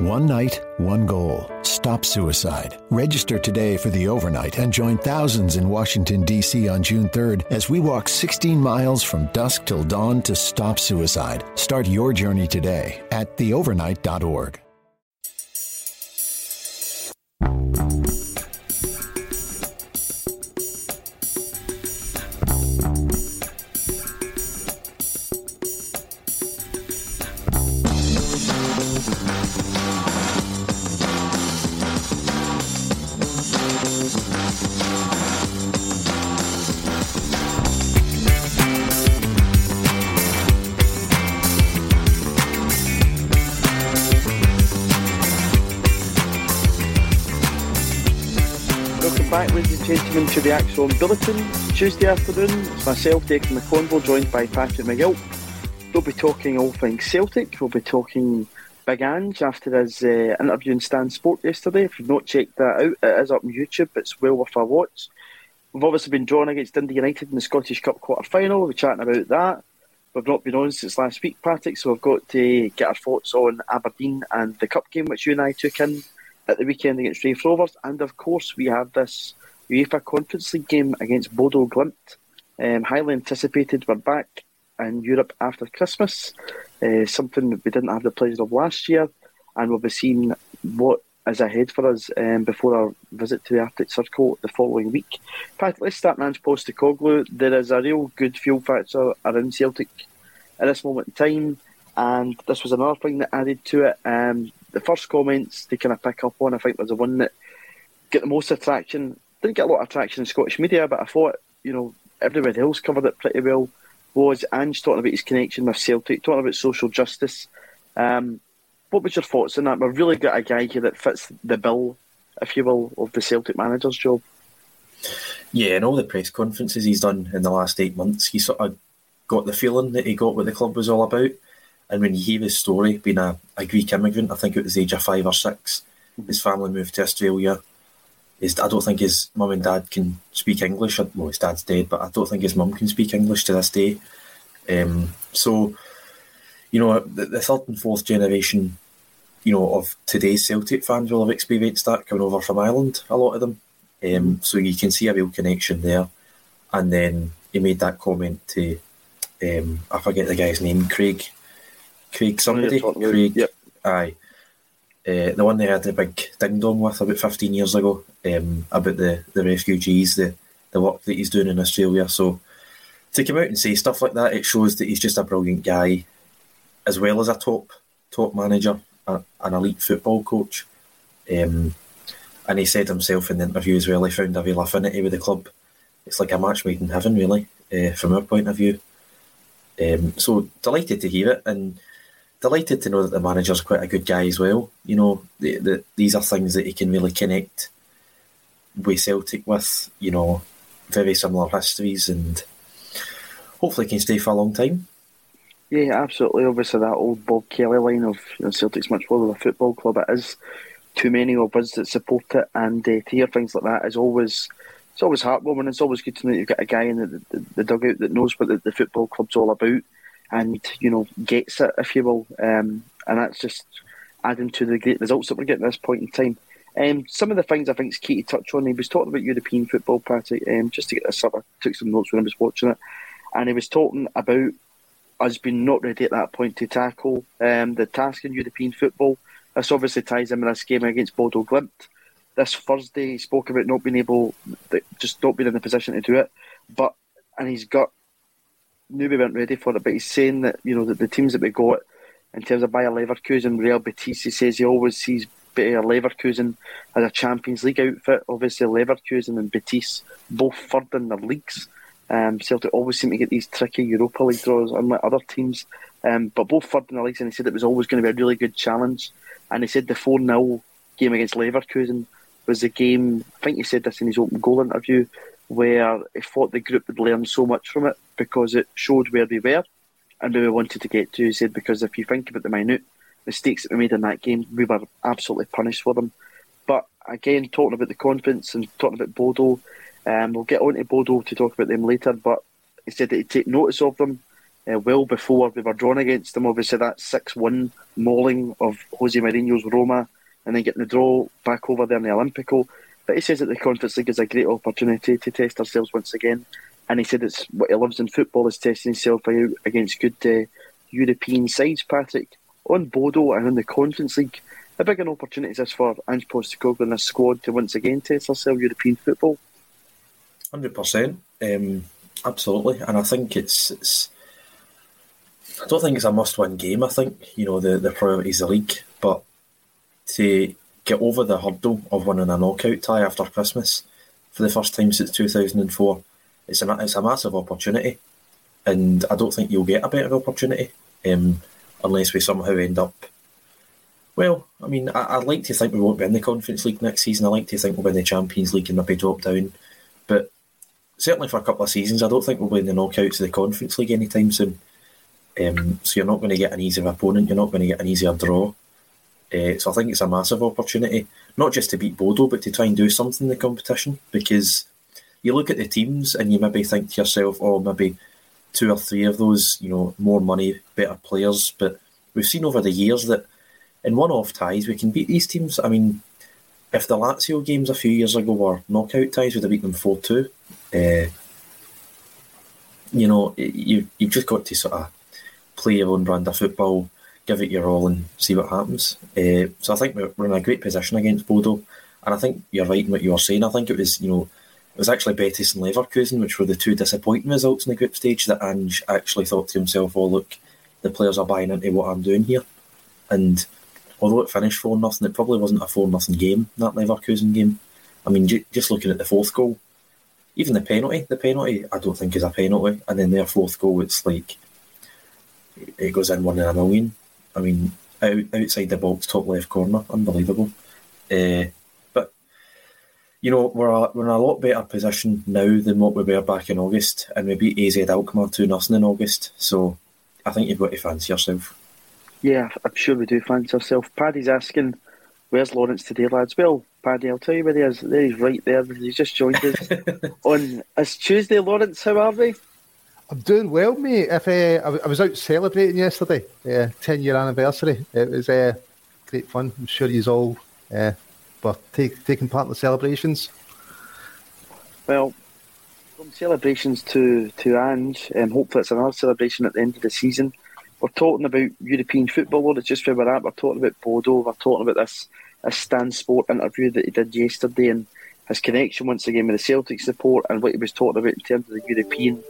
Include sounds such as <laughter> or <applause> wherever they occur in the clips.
One night, one goal. Stop suicide. Register today for the overnight and join thousands in Washington, D.C. on June 3rd as we walk 16 miles from dusk till dawn to stop suicide. Start your journey today at theovernight.org. gentlemen, to the ACSOM Bulletin. Tuesday afternoon, it's myself Declan McConville, joined by Patrick McGilp. We'll be talking all things Celtic. We'll be talking Big Ange after his uh, interview in Stan Sport yesterday. If you've not checked that out, it is up on YouTube. It's well worth a watch. We've obviously been drawn against Dundee United in the Scottish Cup quarter final. We're chatting about that. We've not been on since last week, Patrick, so we've got to get our thoughts on Aberdeen and the Cup game, which you and I took in at the weekend against Raith Rovers. And of course, we have this UEFA Conference League game against Bodo Glimt. Um, highly anticipated. We're back in Europe after Christmas, uh, something we didn't have the pleasure of last year. And we'll be seeing what is ahead for us um, before our visit to the Arctic Circle the following week. Pat, let's start Ange Postecoglou. There is a real good fuel factor around Celtic at this moment in time, and this was another thing that added to it. Um, the first comments they kind of pick up on, I think, was the one that get the most attraction. Didn't get a lot of traction in Scottish media, but I thought, you know, everybody else covered it pretty well. Was Ange talking about his connection with Celtic, talking about social justice. Um, what was your thoughts on that? We've really got a guy here that fits the bill, if you will, of the Celtic manager's job. Yeah, and all the press conferences he's done in the last eight months, he sort of got the feeling that he got what the club was all about. And when he hear his story, being a, a Greek immigrant, I think it was the age of five or 6 his family moved to Australia. His, I don't think his mum and dad can speak English. Well, his dad's dead, but I don't think his mum can speak English to this day. Um, so, you know, the, the third and fourth generation, you know, of today's Celtic fans will have experienced that coming over from Ireland, a lot of them. Um, so you can see a real connection there. And then he made that comment to, um, I forget the guy's name, Craig. Craig somebody. Craig. yep. Aye. Uh, the one they had the big ding dong with about 15 years ago um, about the, the refugees, the, the work that he's doing in Australia. So to come out and say stuff like that, it shows that he's just a brilliant guy, as well as a top top manager, a, an elite football coach. Um, and he said himself in the interview as well, he found a real affinity with the club. It's like a match made in heaven, really, uh, from our point of view. Um, so delighted to hear it, and delighted to know that the manager's quite a good guy as well. You know, the, the, these are things that he can really connect with Celtic with. You know, very similar histories, and hopefully can stay for a long time. Yeah, absolutely. Obviously, that old Bob Kelly line of you know, Celtic's much more than a football club. It is too many of us that support it, and uh, to hear things like that is always it's always heartwarming. It's always good to know you've got a guy in the, the, the dugout that knows what the, the football club's all about, and you know gets it, if you will. Um, and that's just adding to the great results that we're getting at this point in time. Um, some of the things I think is key to touch on. He was talking about European football, Patrick. Um, just to get this up, I took some notes when I was watching it, and he was talking about us being not ready at that point to tackle um, the task in European football. This obviously ties in with this game against Bodo Glimt. This Thursday, he spoke about not being able, just not being in the position to do it. But and he's got knew we weren't ready for it, but he's saying that you know that the teams that we got in terms of Bayer Leverkusen, Real Betis, he says he always sees Bayer Leverkusen as a Champions League outfit. Obviously, Leverkusen and Betis both third in their leagues. Um, Celtic always seem to get these tricky Europa League draws, unlike other teams. Um, but both third in the leagues, and he said it was always going to be a really good challenge. And he said the 4 0 game against Leverkusen was the game. I think he said this in his open goal interview, where he thought the group would learn so much from it because it showed where we were and where we wanted to get to. He said because if you think about the minute mistakes that we made in that game, we were absolutely punished for them. But again, talking about the confidence and talking about Bodo, um, we'll get on to Bodo to talk about them later. But he said that he'd take notice of them uh, well before we were drawn against them. Obviously, that 6 1 mauling of Jose Mourinho's Roma and then getting the draw back over there in the Olimpico. But he says that the Conference League is a great opportunity to test ourselves once again. And he said it's what he loves in football is testing himself out against good uh, European sides, Patrick. On Bodo and in the Conference League, how big an opportunity is this for Ange Postecoglou and his squad to once again test ourselves European football? Hundred um, percent, absolutely, and I think it's it's I don't think it's a must-win game. I think you know the the priority is the league, but to get over the hurdle of winning a knockout tie after Christmas for the first time since two thousand and four, it's a it's a massive opportunity, and I don't think you'll get a better opportunity um, unless we somehow end up. Well, I mean, I, would like to think we won't be in the Conference League next season. I like to think we'll be in the Champions League and maybe drop down, but certainly for a couple of seasons, I don't think we'll be in the knockouts of the Conference League anytime soon. Um, so you're not going to get an easier opponent. You're not going to get an easier draw. Uh, so I think it's a massive opportunity, not just to beat Bodo, but to try and do something in the competition. Because you look at the teams and you maybe think to yourself, oh, maybe two or three of those, you know, more money, better players. But we've seen over the years that in one-off ties we can beat these teams. I mean, if the Lazio games a few years ago were knockout ties, we'd have beat them four-two. Uh, you know, you you've just got to sort of play your own brand of football, give it your all, and see what happens. Uh, so I think we're, in a great position against Bodo, and I think you're right in what you were saying. I think it was, you know, it was actually Betis and Leverkusen, which were the two disappointing results in the group stage that Ange actually thought to himself, "Oh, look, the players are buying into what I'm doing here," and although it finished four nothing, it probably wasn't a four nothing game that Leverkusen game. I mean, j- just looking at the fourth goal, even the penalty, the penalty I don't think is a penalty, and then their fourth goal, it's like it goes in one in a million. I mean, out, outside the box, top left corner, unbelievable. Uh, but you know, we're a, we're in a lot better position now than what we were back in August, and we beat AZ Alkmaar two nothing in August. So I think you've got to fancy yourself. Yeah, I'm sure we do fancy ourselves. Paddy's asking, "Where's Lawrence today, lads?" Well, Paddy, I'll tell you where he is. There he's right there. He's just joined us <laughs> on. It's Tuesday, Lawrence. How are we? I'm doing well, mate. If uh, I, was out celebrating yesterday, uh, ten year anniversary. It was uh, great fun. I'm sure you all, uh, but take, taking part in the celebrations. Well, from celebrations to to Ange, and um, hopefully it's another celebration at the end of the season. We're talking about European football, it's just where we're at. We're talking about Bodo. We're talking about this this Stan Sport interview that he did yesterday, and his connection once again with the Celtic support, and what he was talking about in terms of the European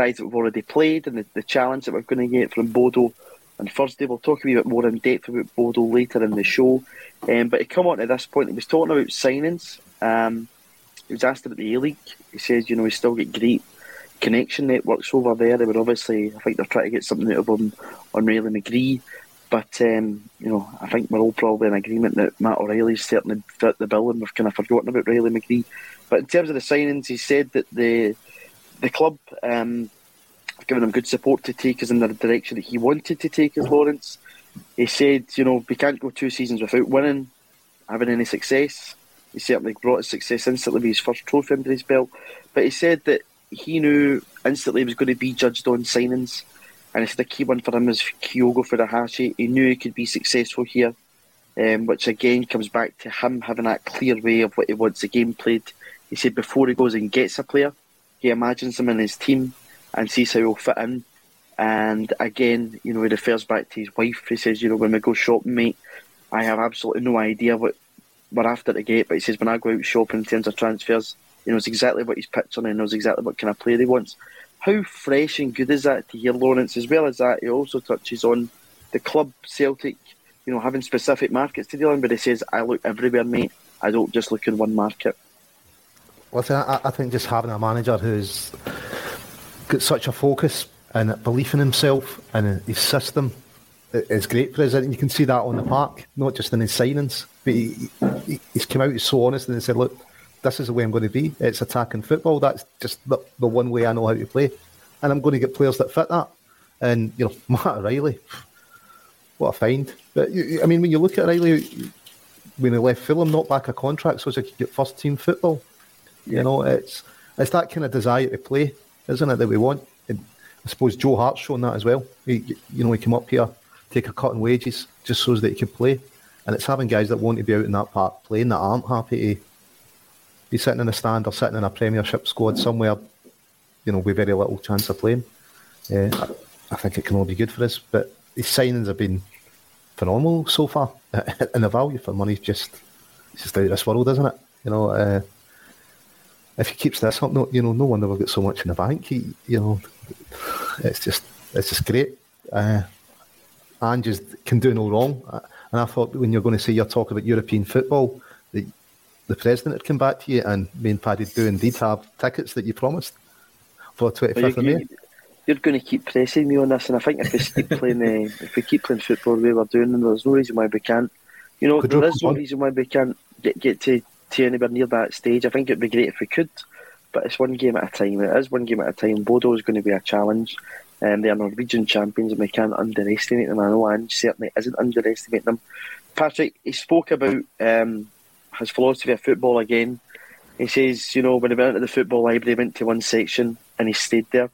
that we've already played and the, the challenge that we're going to get from Bodo on Thursday. We'll talk a wee bit more in depth about Bodo later in the show. Um, but to come on to this point, he was talking about signings. Um, he was asked about the A League. He says, you know, he's still got great connection networks over there. They were obviously, I think they're trying to get something out of him on Riley McGree. But, um, you know, I think we're all probably in agreement that Matt O'Riley's certainly fit the bill and we've kind of forgotten about Riley McGree. But in terms of the signings, he said that the the club um, given him good support to take us in the direction that he wanted to take us, Lawrence. He said, you know, we can't go two seasons without winning, having any success. He certainly brought us success instantly with his first trophy under his belt. But he said that he knew instantly he was going to be judged on signings. And said the key one for him is Kyogo Furuhashi. He knew he could be successful here, um, which again comes back to him having that clear way of what he wants the game played. He said before he goes and gets a player, he imagines him in his team and sees how he'll fit in. And again, you know, he refers back to his wife. He says, you know, when we go shopping, mate, I have absolutely no idea what we're after to get. But he says, when I go out shopping in terms of transfers, he knows exactly what he's pitching and knows exactly what kind of player he wants. How fresh and good is that to hear Lawrence? As well as that, he also touches on the club Celtic, you know, having specific markets to deal in. But he says, I look everywhere, mate. I don't just look in one market. Listen, I, I think just having a manager who's got such a focus and a belief in himself and his system is great for us, and you can see that on the park, not just in his signings. But he, he, he's come out, so honest, and he said, "Look, this is the way I'm going to be. It's attacking football. That's just the, the one way I know how to play, and I'm going to get players that fit that." And you know, <laughs> Matt O'Riley, what a find! But I mean, when you look at Riley, when he left Fulham, not back a contract so he could get first team football. You know, it's it's that kind of desire to play, isn't it, that we want? And I suppose Joe Hart's shown that as well. He, you know, he came up here, take a cut in wages, just so that he could play. And it's having guys that want to be out in that park playing that aren't happy to be sitting in a stand or sitting in a Premiership squad somewhere, you know, with very little chance of playing. Uh, I, think it can all be good for us. But his signings have been phenomenal so far, <laughs> and the value for money is just it's just out of this world, isn't it? You know, uh, if he keeps this up, no, you know, no one we've got so much in the bank. He, you know, it's just it's just great. Uh, and just can do no wrong. And I thought when you're going to say you're talking about European football, the the president had come back to you and me and Paddy do indeed have tickets that you promised for the 25th of May you're going to keep pressing me on this, and I think if we keep playing, uh, <laughs> if we keep playing football the way we're doing, there's no reason why we can't. You know, could there is no reason why we can't get get to, to anywhere near that stage. I think it'd be great if we could, but it's one game at a time. It is one game at a time. Bodo is going to be a challenge. Um, they are Norwegian champions, and we can't underestimate them. I know Ange certainly isn't underestimating them. Patrick, he spoke about um, his philosophy of football again. He says, you know, when he went into the football library, he went to one section and he stayed there.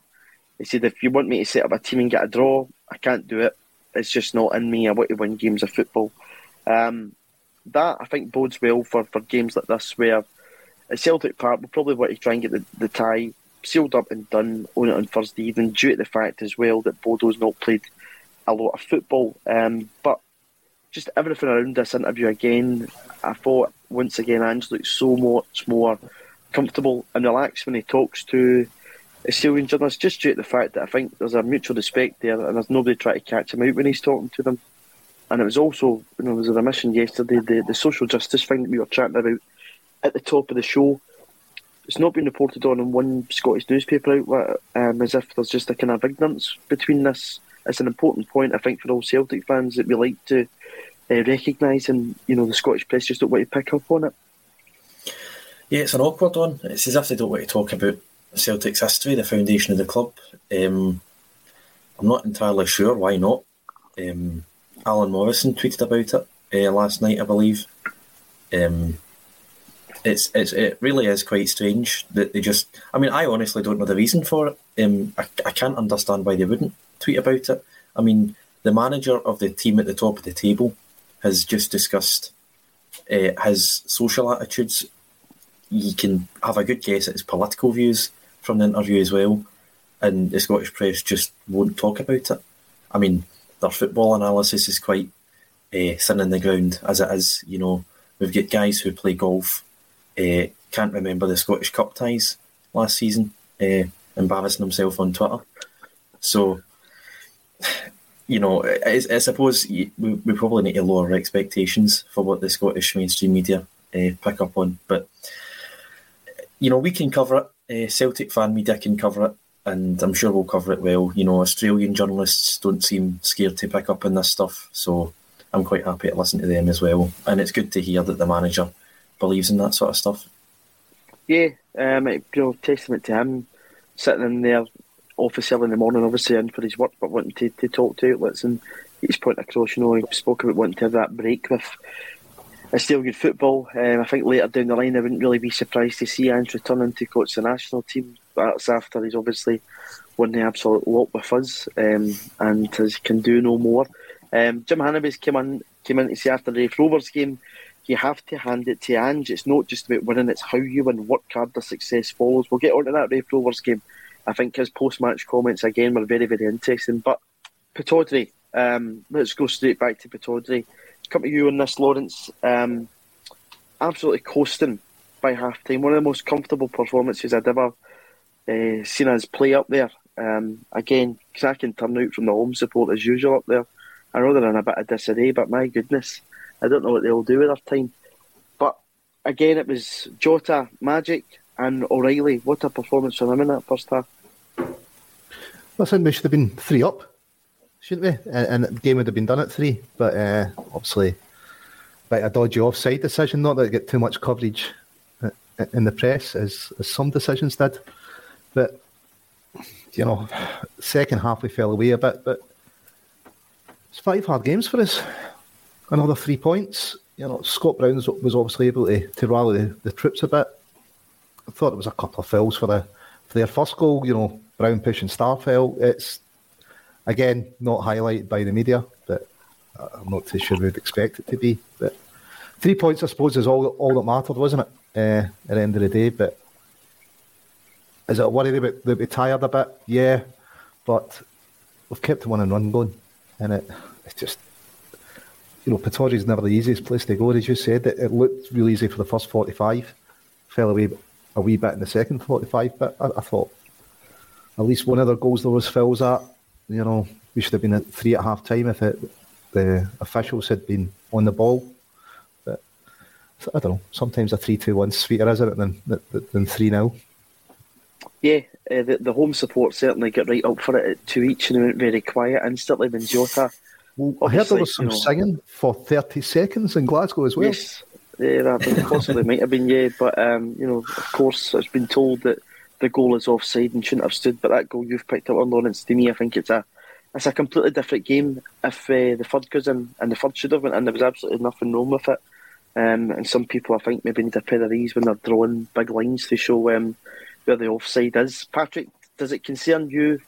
He said, if you want me to set up a team and get a draw, I can't do it. It's just not in me. I want to win games of football. Um, that, I think, bodes well for, for games like this where at Celtic Park, we'll probably want to try and get the, the tie sealed up and done on it on Thursday evening, due to the fact as well that Bodo's not played a lot of football. Um, but just everything around this interview again, I thought once again Ange looks so much more comfortable and relaxed when he talks to Australian journalists, just due to the fact that I think there's a mutual respect there, and there's nobody trying to catch him out when he's talking to them. And it was also, you know, there was a remission yesterday, the, the social justice thing that we were chatting about at the top of the show. It's not been reported on in one Scottish newspaper outlet, um, as if there's just a kind of ignorance between this. It's an important point, I think, for all Celtic fans that we like to uh, recognise, and you know, the Scottish press just don't want to pick up on it. Yeah, it's an awkward one. It's as if they don't want to talk about Celtic's history, the foundation of the club. Um, I'm not entirely sure why not. Um, Alan Morrison tweeted about it uh, last night, I believe. Um, it's, it's it really is quite strange that they just. I mean, I honestly don't know the reason for it. Um, I, I can't understand why they wouldn't tweet about it. I mean, the manager of the team at the top of the table has just discussed uh, his social attitudes. You can have a good guess at his political views from the interview as well, and the Scottish press just won't talk about it. I mean, their football analysis is quite uh, thin in the ground as it is. You know, we've got guys who play golf, uh, can't remember the Scottish Cup ties last season, uh, embarrassing himself on Twitter. So, you know, I, I suppose we, we, probably need to lower expectations for what the Scottish mainstream media pick up on, but you know, we can cover it Celtic fan media can cover it, and I'm sure we'll cover it well. You know, Australian journalists don't seem scared to pick up on this stuff, so I'm quite happy to listen to them as well. And it's good to hear that the manager believes in that sort of stuff. Yeah, um, you know, testament to him sitting in there office early in the morning, obviously in for his work, but wanting to, to talk to outlets and his point across. You know, he spoke about wanting to have that break with it's still good football. Um, I think later down the line, I wouldn't really be surprised to see Ange returning to coach the national team. That's after he's obviously won the absolute lot with us um, and has, can do no more. Um, Jim Hannibs came in, came in to say after the Raith Rovers game, you have to hand it to Ange. It's not just about winning, it's how you win, work hard, the success follows. We'll get on to that Raith Rovers game. I think his post match comments again were very, very interesting. But Pittodrie, um, let's go straight back to Pittodrie come to you on this, Lawrence. Um, absolutely coasting by half time. One of the most comfortable performances I'd ever uh, seen us play up there. Um, again, cracking turnout from the home support as usual up there. I know they're in a bit of disarray, but my goodness, I don't know what they'll do with their time. But again, it was Jota, Magic, and O'Riley. What a performance from them in that first half. Listen, we should have been three up shouldn't we? And, and the game would have been done at three, but uh, obviously, bit a dodgy offside decision. Not that it get too much coverage in the press as, as some decisions did, but you know, second half we fell away a bit. But it's five hard games for us. Another three points. You know, Scott Brown was obviously able to, to rally the, the troops a bit. I thought it was a couple of fouls for the for their first goal. You know, Brown pushing Starfelt. It's again not highlighted by the media, but I'm not too sure we'd expect it to be. But three points, I suppose, is all all that mattered, wasn't it? Uh, at the end of the day, but is it a worry that we, we tired a bit? Yeah, but we've kept one and run going, and it it's just you know Pittodrie is never the easiest place to go. As you said, it, it looked really easy for the first forty-five, fell away a wee bit in the second forty-five, but I, I thought at least one of their goals there was Phil's at. You know, we should have been at three at half time if it, the officials had been on the ball. But I don't know. Sometimes a three-two-one sweeter, isn't it, than than three now. Yeah, uh, the, the home support certainly got right up for it at two each and it went very quiet instantly when Jota. Well, I heard there was some you know, singing for 30 seconds in Glasgow as well. Yes, yeah, that possibly <laughs> might have been, yeah, but um, you know, of course, it's been told that the goal is offside and shouldn't have stood. But that goal you've picked up on Lawrence, to me, I think it's a it's a completely different game. If uh, the third goes in and the third should have went in, there was absolutely nothing wrong with it. Um, and some people, I think, maybe need a pair of these when they're drawing big lines to show um, where the offside is. Patrick, does it concern you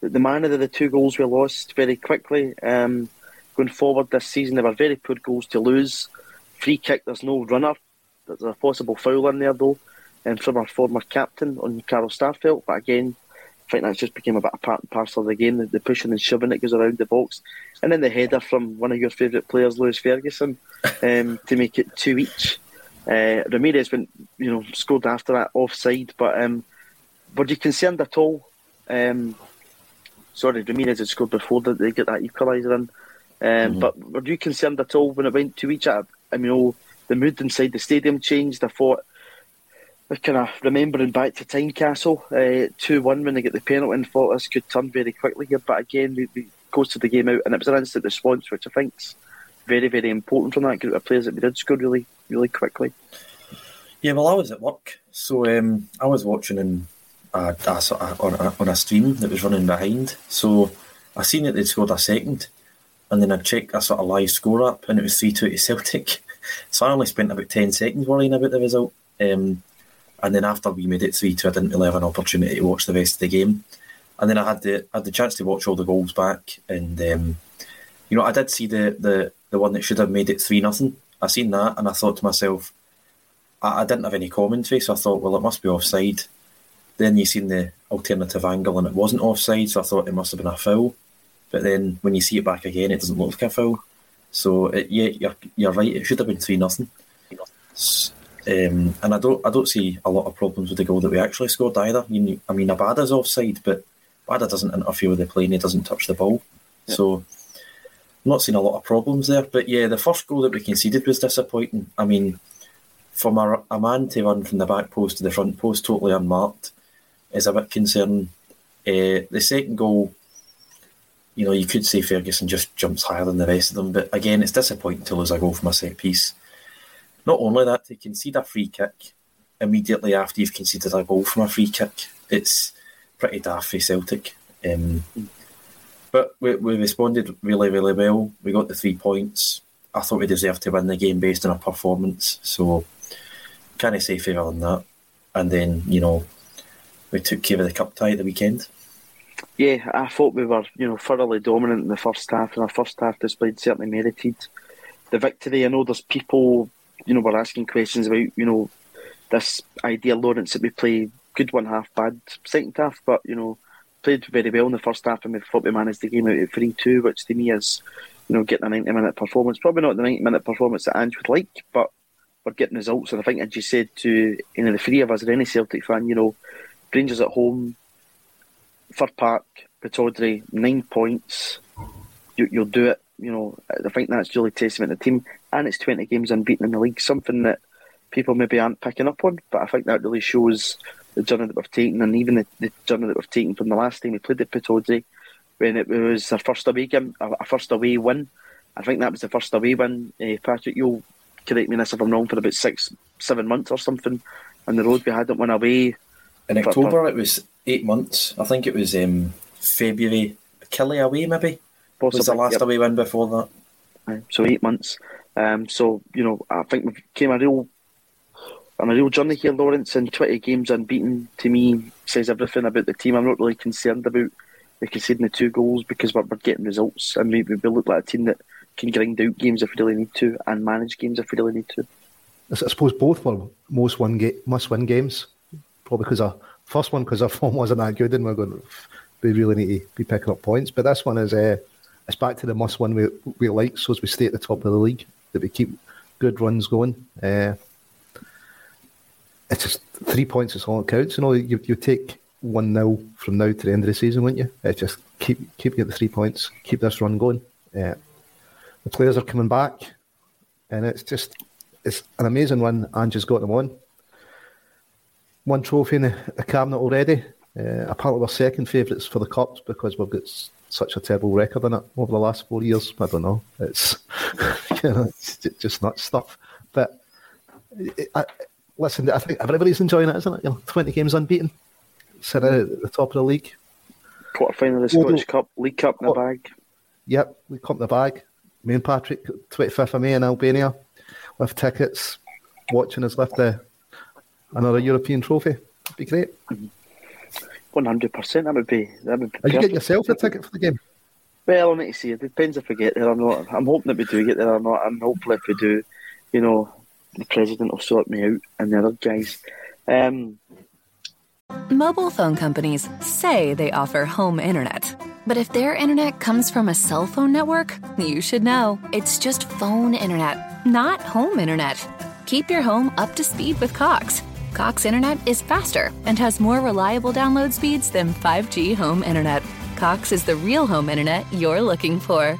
that the manner of the two goals we lost very quickly um, going forward this season? They were very poor goals to lose. Free kick, there's no runner. There's a possible foul in there though, um, from our former captain on Carl Starfelt. But again, I think that's just became a bit of part and parcel of the game. The, the pushing and shoving that goes around the box, and then the header from one of your favourite players, Lewis Ferguson, <laughs> um, to make it two each. Uh, Ramirez went, you know, scored after that offside. But um, were you concerned at all? Um, sorry, Ramirez had scored before that they get that equaliser in. Um, mm-hmm. But were you concerned at all when it went to each? I mean, oh, the mood inside the stadium changed. I thought, kind of remembering back to Tynecastle, uh, 2 uh, 1 when they get the penalty and thought this could turn very quickly here. But again, we, we goes to the game out and it was an instant response, which I think's very, very important from that group of players that we did score really, really quickly. Yeah, well, I was at work, so um, I was watching in a, a, on, a, on a stream that was running behind. So I seen that they'd scored a second, and then I checked a sort of live score up, and it was three two to Celtic. <laughs> So I only spent about ten seconds worrying about the result. Um, and then after we made it three two, I didn't really have an opportunity to watch the rest of the game. And then I had the had the chance to watch all the goals back, and um, you know I did see the the the one that should have made it three nothing. I seen that, and I thought to myself, I, I, didn't have any commentary, so I thought, well, it must be offside. Then you seen the alternative angle, and it wasn't offside, so I thought it must have been a foul. But then when you see it back again, it doesn't look like a foul. So it, yeah, you're, you're right. It should have been three nothing. Um, and I don't I don't see a lot of problems with the goal that we actually scored either. I mean, I mean Abada's offside, but Abada doesn't interfere with the play and he doesn't touch the ball. So I'm not seeing a lot of problems there. But yeah, the first goal that we conceded was disappointing. I mean, from a, a man to run from the back post to the front post totally unmarked is a bit concerning. Uh, the second goal, you know, you could say Ferguson just jumps higher than the rest of them, but again, it's disappointing to lose a goal from a set piece. Not only that, to concede a free kick immediately after you've conceded a goal from a free kick, it's pretty daft for Celtic. Um, but we, we responded really, really well. We got the three points. I thought we deserved to win the game based on our performance. So can I say fairer than that? And then, you know, we took care of the cup tie at the weekend. Yeah, I thought we were, you know, thoroughly dominant in the first half, and our first half displayed certainly merited the victory. I know there's people, you know, were asking questions about, you know, this idea, Lawrence, that we play good one half, bad second half, but you know, played very well in the first half, and we thought we managed the game out at three two, which to me is, you know, getting a ninety minute performance. Probably not the ninety minute performance that Ange would like, but we're getting results. And I think, as you said to you know the three of us or any Celtic fan, you know, Rangers at home, Fir Park, Pittodrie, nine points. You, will do it. You know, I think that's really testament to the team, and it's twenty games unbeaten in the league. Something that people maybe aren't picking up on, but I think that really shows the journey that we've taken, and even the, the journey that we've taken from the last time we played at Pittodrie when it was their first away game, a first away win. I think that was the first away win. Uh, Patrick, you'll correct me if I'm wrong, for about six, seven months or something on the road. We hadn't won away. In October, for, it was eight months. I think it was um, February. Killie away, maybe. Possibly, was the last yep. away win before that. So eight months. Um, so you know, I think we came a real on a real journey here, Lawrence. And twenty games unbeaten to me says everything about the team. I'm not really concerned about the conceding the two goals because we're, we're getting results, and we, we look like a team that can grind out games if we really need to and manage games if we really need to. I suppose both were most one ga- must win games, probably because our first one because our <laughs> form wasn't that good, and we're going we really need to be picking up points. But this one is uh, it's back to the must win we we like, so as we stay at the top of the league, that we keep good runs going. Uh, it's just three points is all it counts. You know, you you take one 0 from now to the end of the season, wouldn't you? Just keep keep get the three points, keep this run going. Uh, the players are coming back, and it's just it's an amazing run. Ange's got them on. One trophy in the, the cabinet already. Uh, apparently, we're second favourites for the cups because we've got such a terrible record in it over the last four years. I don't know. It's <laughs> you know, it's just not stuff. But I, listen, I think everybody's enjoying it, isn't it? You know, twenty games unbeaten, sitting at the top of the league. Quarter final of the Scottish Cup, League Cup in the bag. Yep, League Cup in the bag me and Patrick, 25th of May in Albania, with tickets, watching us lift the, another European trophy. It'd be great. Mm-hmm. One hundred percent. That would be. That would be. Are you getting yourself a ticket for the game? Well, I'll need to see. It depends if we get there or not. I'm hoping that we do get there or not, and hopefully if we do, you know, the president will sort me out and the other guys. Um, Mobile phone companies say they offer home internet. But if their internet comes from a cell phone network, you should know. It's just phone internet, not home internet. Keep your home up to speed with Cox. Cox internet is faster and has more reliable download speeds than 5G home internet. Cox is the real home internet you're looking for.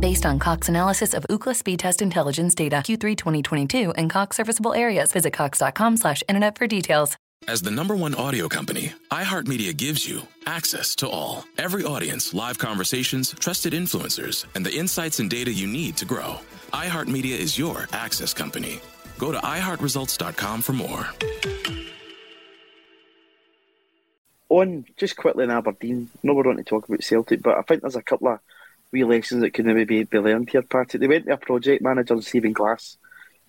Based on Cox analysis of Ookla speed test intelligence data Q3 2022 and Cox serviceable areas, visit cox.com/internet for details. As the number one audio company, iHeartMedia gives you access to all. Every audience, live conversations, trusted influencers, and the insights and data you need to grow. iHeartMedia is your access company. Go to iHeartResults.com for more. On just quickly in Aberdeen, no, we're going to talk about Celtic, but I think there's a couple of wee lessons that can maybe be learned here, Patrick. They went to a project manager, Stephen Glass,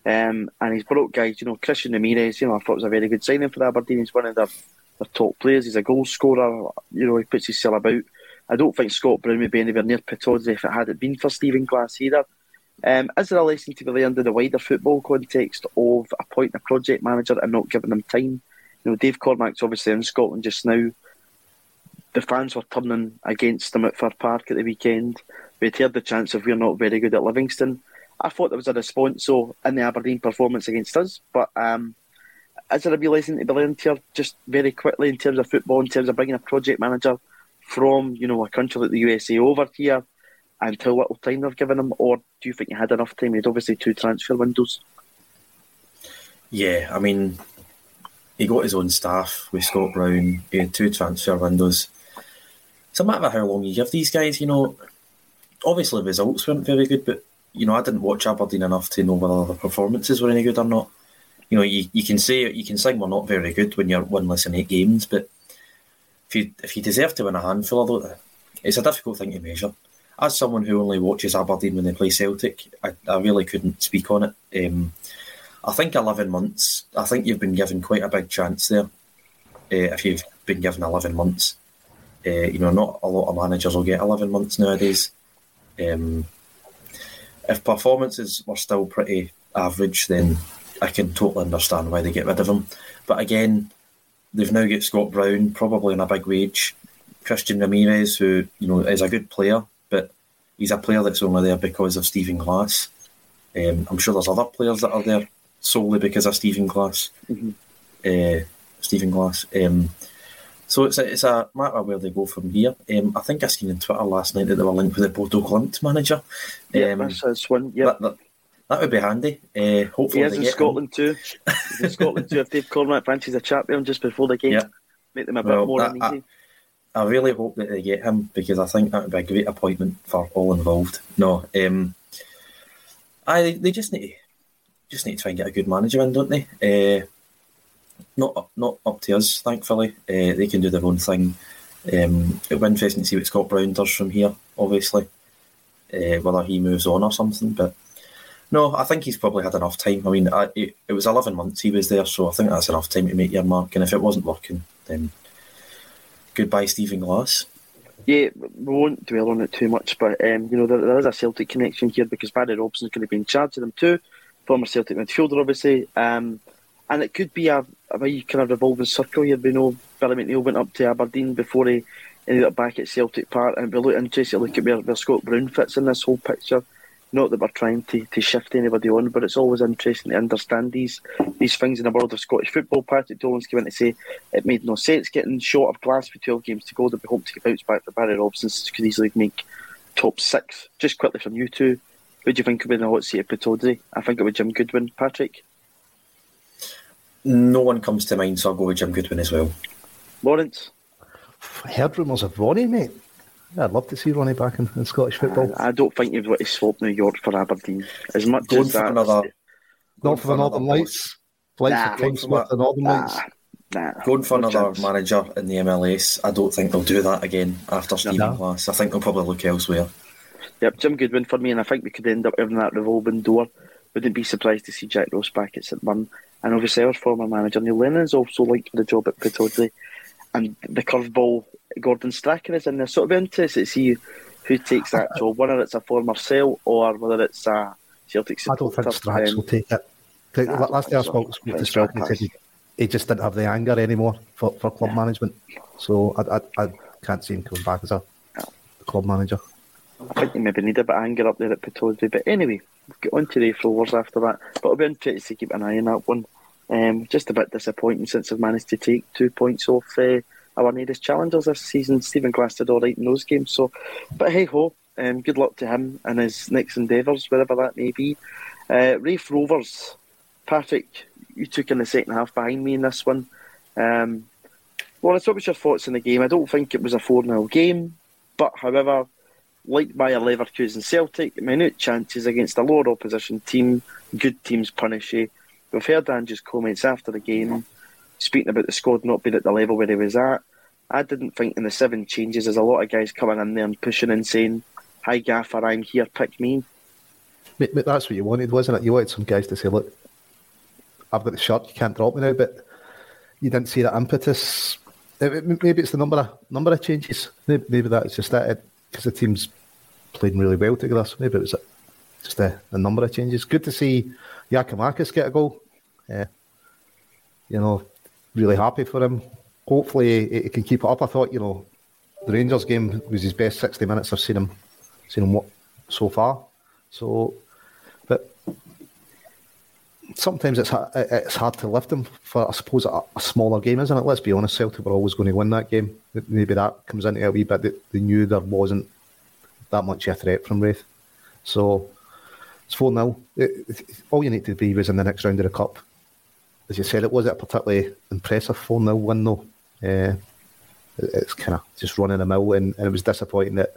um, and he's brought guys, you know, Christian Ramirez, you know, I thought was a very good signing for Aberdeen. He's one of their, their top players. He's a goal scorer. You know, he puts his self about. I don't think Scott Brown would be anywhere near Pittodrie if it hadn't been for Stephen Glass either. Um, is there a lesson to be learned in the wider football context of appointing a project manager and not giving them time? You know, Dave Cormack's obviously in Scotland just now. The fans were turning against him at Fir Park at the weekend. We'd heard the chance of we're not very good at Livingston. I thought there was a response so in the Aberdeen performance against us, but um, is there a real lesson to be learned here, just very quickly in terms of football, in terms of bringing a project manager from you know a country like the USA over here, and how little time they've given him, or do you think you had enough time? He had obviously two transfer windows. Yeah, I mean, he got his own staff with Scott Brown. He had two transfer windows. It's a matter of how long you give these guys. You know, obviously the results weren't very good, but you know, I didn't watch Aberdeen enough to know whether the performances were any good or not. You know, you, you can say you can say we're not very good when you're winless in eight games, but if you if you deserve to win a handful of those, it's a difficult thing to measure. As someone who only watches Aberdeen when they play Celtic, I, I really couldn't speak on it. Um, I think eleven months. I think you've been given quite a big chance there. Uh, if you've been given eleven months, uh, you know, not a lot of managers will get eleven months nowadays. Um, if performances were still pretty average, then I can totally understand why they get rid of him. But again, they've now got Scott Brown, probably on a big wage. Christian Ramirez, who you know is a good player, he's a player that's only there because of Stephen Glass. Um, I'm sure there's other players that are there solely because of Stephen Glass. Mm-hmm. Uh, Stephen Glass. Um, so it's a, it's a matter of where they go from here. Um, I think I seen on Twitter last night that they were linked with the Bodo Glimt manager. Yeah, um, that's one. Yeah, that, that, that, would be handy. Uh, hopefully, he is in Scotland too. in Scotland too. If Dave Cormack fancies a champion just before the game, yep. make them a bit well, more I, uneasy. I really hope that they get him because I think that would be a great appointment for all involved. No, um, I they just need to, just need to try and get a good manager in, don't they? Uh, not not up to us, thankfully. Uh, they can do their own thing. Um, it'll be interesting to see what Scott Brown does from here, obviously, uh, whether he moves on or something. But no, I think he's probably had enough time. I mean, I, it, it was 11 months he was there, so I think that's enough time to make your mark. And if it wasn't working, then goodbye, Stephen Glass. Yeah, we won't dwell on it too much, but um, you know there, there is a Celtic connection here because Barry Robson's going to be in charge of them too, former Celtic midfielder, obviously. Um, and it could be a, a kind of revolving circle here. We know Billy McNeill went up to Aberdeen before he ended up back at Celtic Park, and we look interested look at where, where Scott Brown fits in this whole picture. Not that we're trying to, to shift anybody on, but it's always interesting to understand these these things in the world of Scottish football. Patrick Dolan's came in to say it made no sense getting short of glass for 12 games to go. That we hope to get bounced back for Barry Robson could easily make top six. Just quickly from you two, who do you think will be in the hot seat of Pittodrie? I think it would Jim Goodwin. Patrick? No one comes to mind, so I'll go with Jim Goodwin as well. Lawrence? I heard rumours of Ronnie, mate. Yeah, I'd love to see Ronnie back in, in Scottish football. I, I don't think you'd want to swap New York for Aberdeen. As much Going as for that, another, Not for the Northern Lights. Lights Nah, of Tim Smith, the Northern Lights. Nah, nah, going for no another chance. manager in the MLS, I don't think they'll do that again after Stephen No. Glass. I think they'll probably look elsewhere. Yep, Jim Goodwin for me, and I think we could end up having that revolving door. Wouldn't be surprised to see Jack Ross back at St Mirren. And obviously, our former manager Neil Lennon's also liked the job at Pittodrie. And the curveball, Gordon Strachan is in there. So it'll be interesting to see who takes that So whether it's a former Cell or whether it's a Celtic I don't think Strax Um, will take it. The- Nah, last day I spoke, to Strachan, he said he, he just didn't have the anger anymore for, for club management. So I, I, I can't see him coming back as a club manager. I think they maybe need a bit of anger up there at Pittodrie. But anyway, we'll get on to the Rovers after that. But it'll be interesting to keep an eye on that one. Um, just a bit disappointing since I've managed to take two points off uh, our nearest challengers this season. Stephen Glass did all right in those games. So, But hey ho, um, good luck to him and his next endeavours, wherever that may be. Uh, Raith Rovers, Patrick, you took in the second half behind me in this one. Um, Lawrence, what was your thoughts on the game? I don't think it was a 4 0 game, but however, like Bayer Leverkusen Celtic, minute chances against a lower opposition team, good teams punish you. We've heard Andrew's comments after the game, speaking about the squad not being at the level where he was at. I didn't think in the seven changes there's a lot of guys coming in there and pushing and saying, Hi Gaffer, I'm here, pick me. But, but that's what you wanted, wasn't it? You wanted some guys to say, look, I've got the shirt, you can't drop me now, but you didn't see that impetus. It- it- Maybe it's the number of number of changes. Maybe, maybe that's just it, because the team's playing really well together. So maybe it was just a, a number of changes. Good to see Giakoumakis get a goal. Yeah. You know, really happy for him. Hopefully he, he can keep it up. I thought, you know, the Rangers game was his best 60 minutes I've seen him seen him so far. So, but sometimes it's it's hard to lift him for I suppose a, a smaller game, isn't it? Let's be honest, Celtic were always going to win that game. Maybe that comes into a wee bit. They, they knew there wasn't that much a threat from Raith. So it's 4 0. All you need to be was in the next round of the Cup. As you said, it wasn't a particularly impressive 4 0 win, though. Uh, it- it's kind of just running a mill, and, and it was disappointing that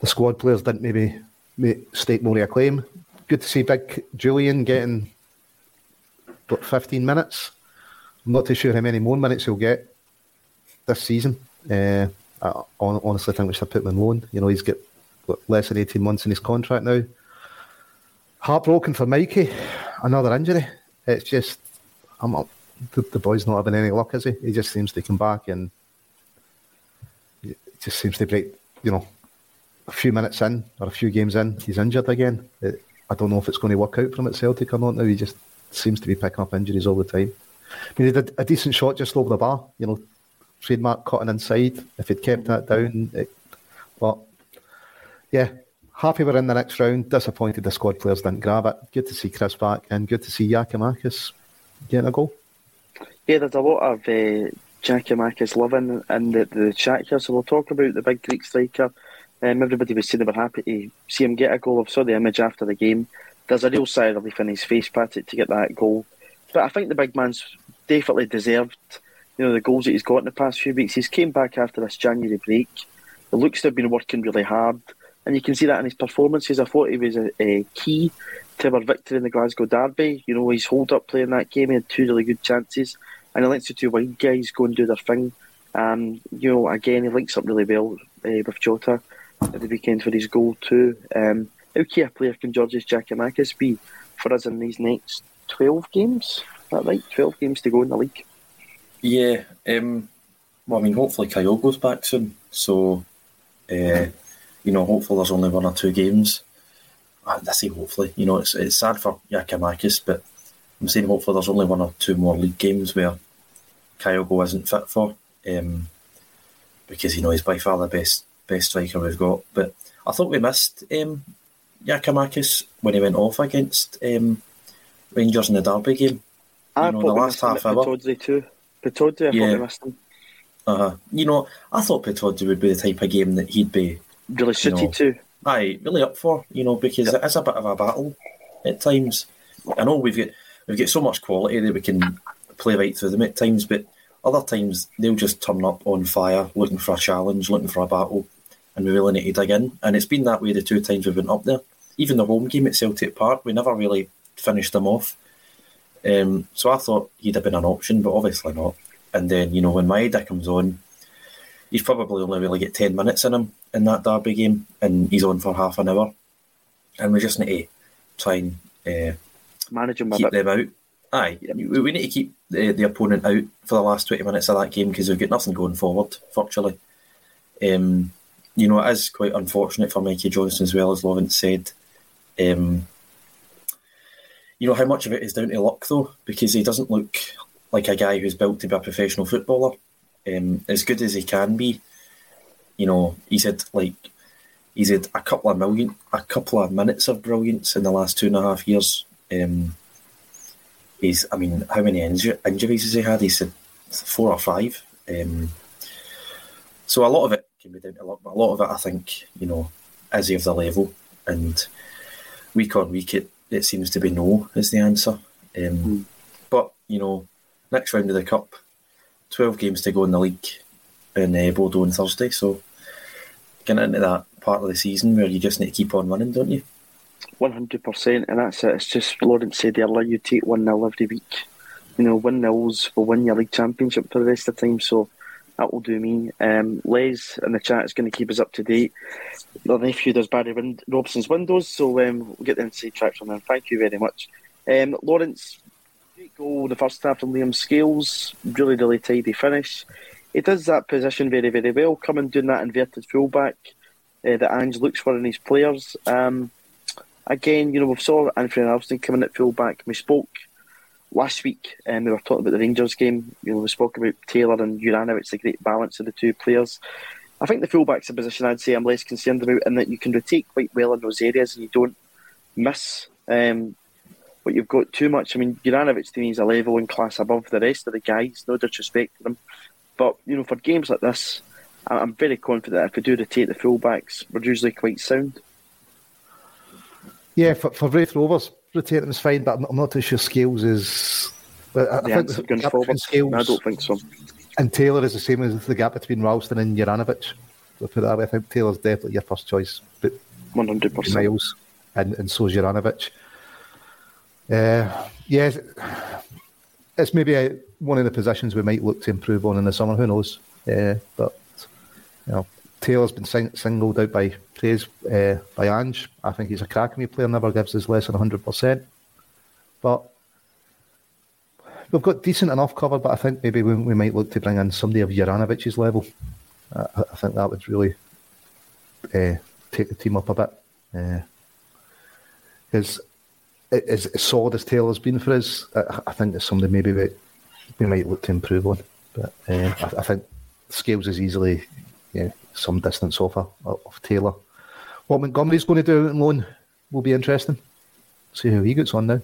the squad players didn't maybe make, stake more of a claim. Good to see Big Julian getting what, 15 minutes. I'm not too sure how many more minutes he'll get this season. Uh, I honestly think we should put him on loan. You know, he's got what, less than 18 months in his contract now. Heartbroken for Mikey. Another injury. It's just, I'm not, the, the boy's not having any luck, is he? He just seems to come back and it just seems to break, you know, a few minutes in or a few games in, he's injured again. It, I don't know if it's going to work out for him at Celtic or not now. He just seems to be picking up injuries all the time. I mean, he did a decent shot just over the bar, you know, trademark cutting inside. If he'd kept that down, it, but yeah, happy we're in the next round. Disappointed the squad players didn't grab it. Good to see Chris back and good to see Giakoumakis getting a goal. Yeah, there's a lot of uh, Giakoumakis loving in the, the chat here, so we'll talk about the big Greek striker. Um, everybody was saying they were happy to see him get a goal. I saw the image after the game. There's a real sigh of relief in his face, Patrick, to get that goal. But I think the big man's definitely deserved you know the goals that he's got in the past few weeks. He's came back after this January break. It looks to have been working really hard, and you can see that in his performances. I thought he was a, a key to our victory in the Glasgow Derby. You know, he's hold up playing that game. He had two really good chances, and he lets the two wide guys go and do their thing. Um, you know, again, he links up really well uh, with Jota at the weekend for his goal too. Um, how key a player can Georgios Giakoumakis be for us in these next 12 games? Is that right? 12 games to go in the league? Yeah. Um, well, I mean, hopefully Kyogo's back soon. So, uh, you know, hopefully there's only one or two games. I say hopefully. You know, it's, it's sad for Giakoumakis, but I'm saying hopefully there's only one or two more league games where Kyogo isn't fit for. Um, because, you know, he's by far the best best striker we've got. But I thought we missed um, Giakoumakis when he went off against um, Rangers in the Derby game. I you know, the last half hour. Pittodrie too. Pittodrie, I Yeah. thought we missed him. Uh, you know, I thought Pittodrie would be the type of game that he'd be Really suited know, to. aye, really up for, you know, because it is a bit of a battle at times. I know we've got we've got so much quality that we can play right through them at times, but other times they'll just turn up on fire, looking for a challenge, looking for a battle, and we really need to dig in. And it's been that way the two times we've been up there. Even the home game at Celtic Park, we never really finished them off. Um, so I thought he'd have been an option, but obviously not. And then, you know, when Maeda comes on, he's probably only really get 10 minutes in him in that derby game, and he's on for half an hour. And we just need to try and uh, Manage him keep them out. Aye, we, we need to keep the, the opponent out for the last 20 minutes of that game because we've got nothing going forward, virtually. Um, you know, it is quite unfortunate for Mikey Johnston as well, as Lawrence said. Um, you know, how much of it is down to luck, though, because he doesn't look like a guy who's built to be a professional footballer. Um, as good as he can be, you know, he's had like he's had a couple of million, a couple of minutes of brilliance in the last two and a half years. Um, he's, I mean, how many inju- injuries has he had? He's had four or five. Um, so a lot of it can be down to luck, but a lot of it, I think, you know, is he of the level? And week on week, it, it seems to be no is the answer. Um, But you know, next round of the cup, twelve games to go in the league in uh, on Thursday. So getting into that part of the season where you just need to keep on running, don't you? One hundred percent, and that's it. It's just Lawrence said earlier. You take one 0 every week. You know, one nils will win your league championship for the rest of the time. So that will do me. Um, Les in the chat is going to keep us up to date. Their nephew does Barry Robson's windows, so um, we'll get the inside tracks from them. Thank you very much, um, Lawrence. Goal the first half from Liam Scales. Really, really tidy finish. He does that position very, very well. Coming doing that inverted fullback uh, that Ange looks for in his players. Um, again, you know, we saw Anthony Ralston coming at fullback. We spoke last week, and we were talking about the Rangers game. You know, we spoke about Taylor and Juranovic, the great balance of the two players. I think the fullback's a position I'd say I'm less concerned about, in that you can rotate quite well in those areas and you don't miss um, what you've got too much. I mean, Juranovic to me is a level and class above the rest of the guys. No disrespect to them, but you know, for games like this, I'm very confident that if we do rotate the fullbacks, we're usually quite sound. Yeah, for, for Raith Rovers, rotating is fine, but I'm, not too sure Scales is. But I, I think the going gap forward, Scales I don't think so. and Taylor is the same as the gap between Ralston and Juranovic. We'll put that way. I think Taylor's definitely your first choice, but One hundred percent. Miles and, and so is Juranovic. Uh, yes, it's maybe a, one of the positions we might look to improve on in the summer. Who knows? Uh, but you know, Taylor's been sing- singled out by praise uh, by Ange. I think he's a cracking player. Never gives us less than hundred percent. But we've got decent enough cover. But I think maybe we, we might look to bring in somebody of Juranovic's level. I, I think that would really uh, take the team up a bit. Because as, as solid as Taylor's been for us, I, I think that's something maybe we, we might look to improve on. But uh, I, I think Scales is easily yeah, some distance off of, of Taylor. What Montgomery's going to do on loan will be interesting. See how he gets on now.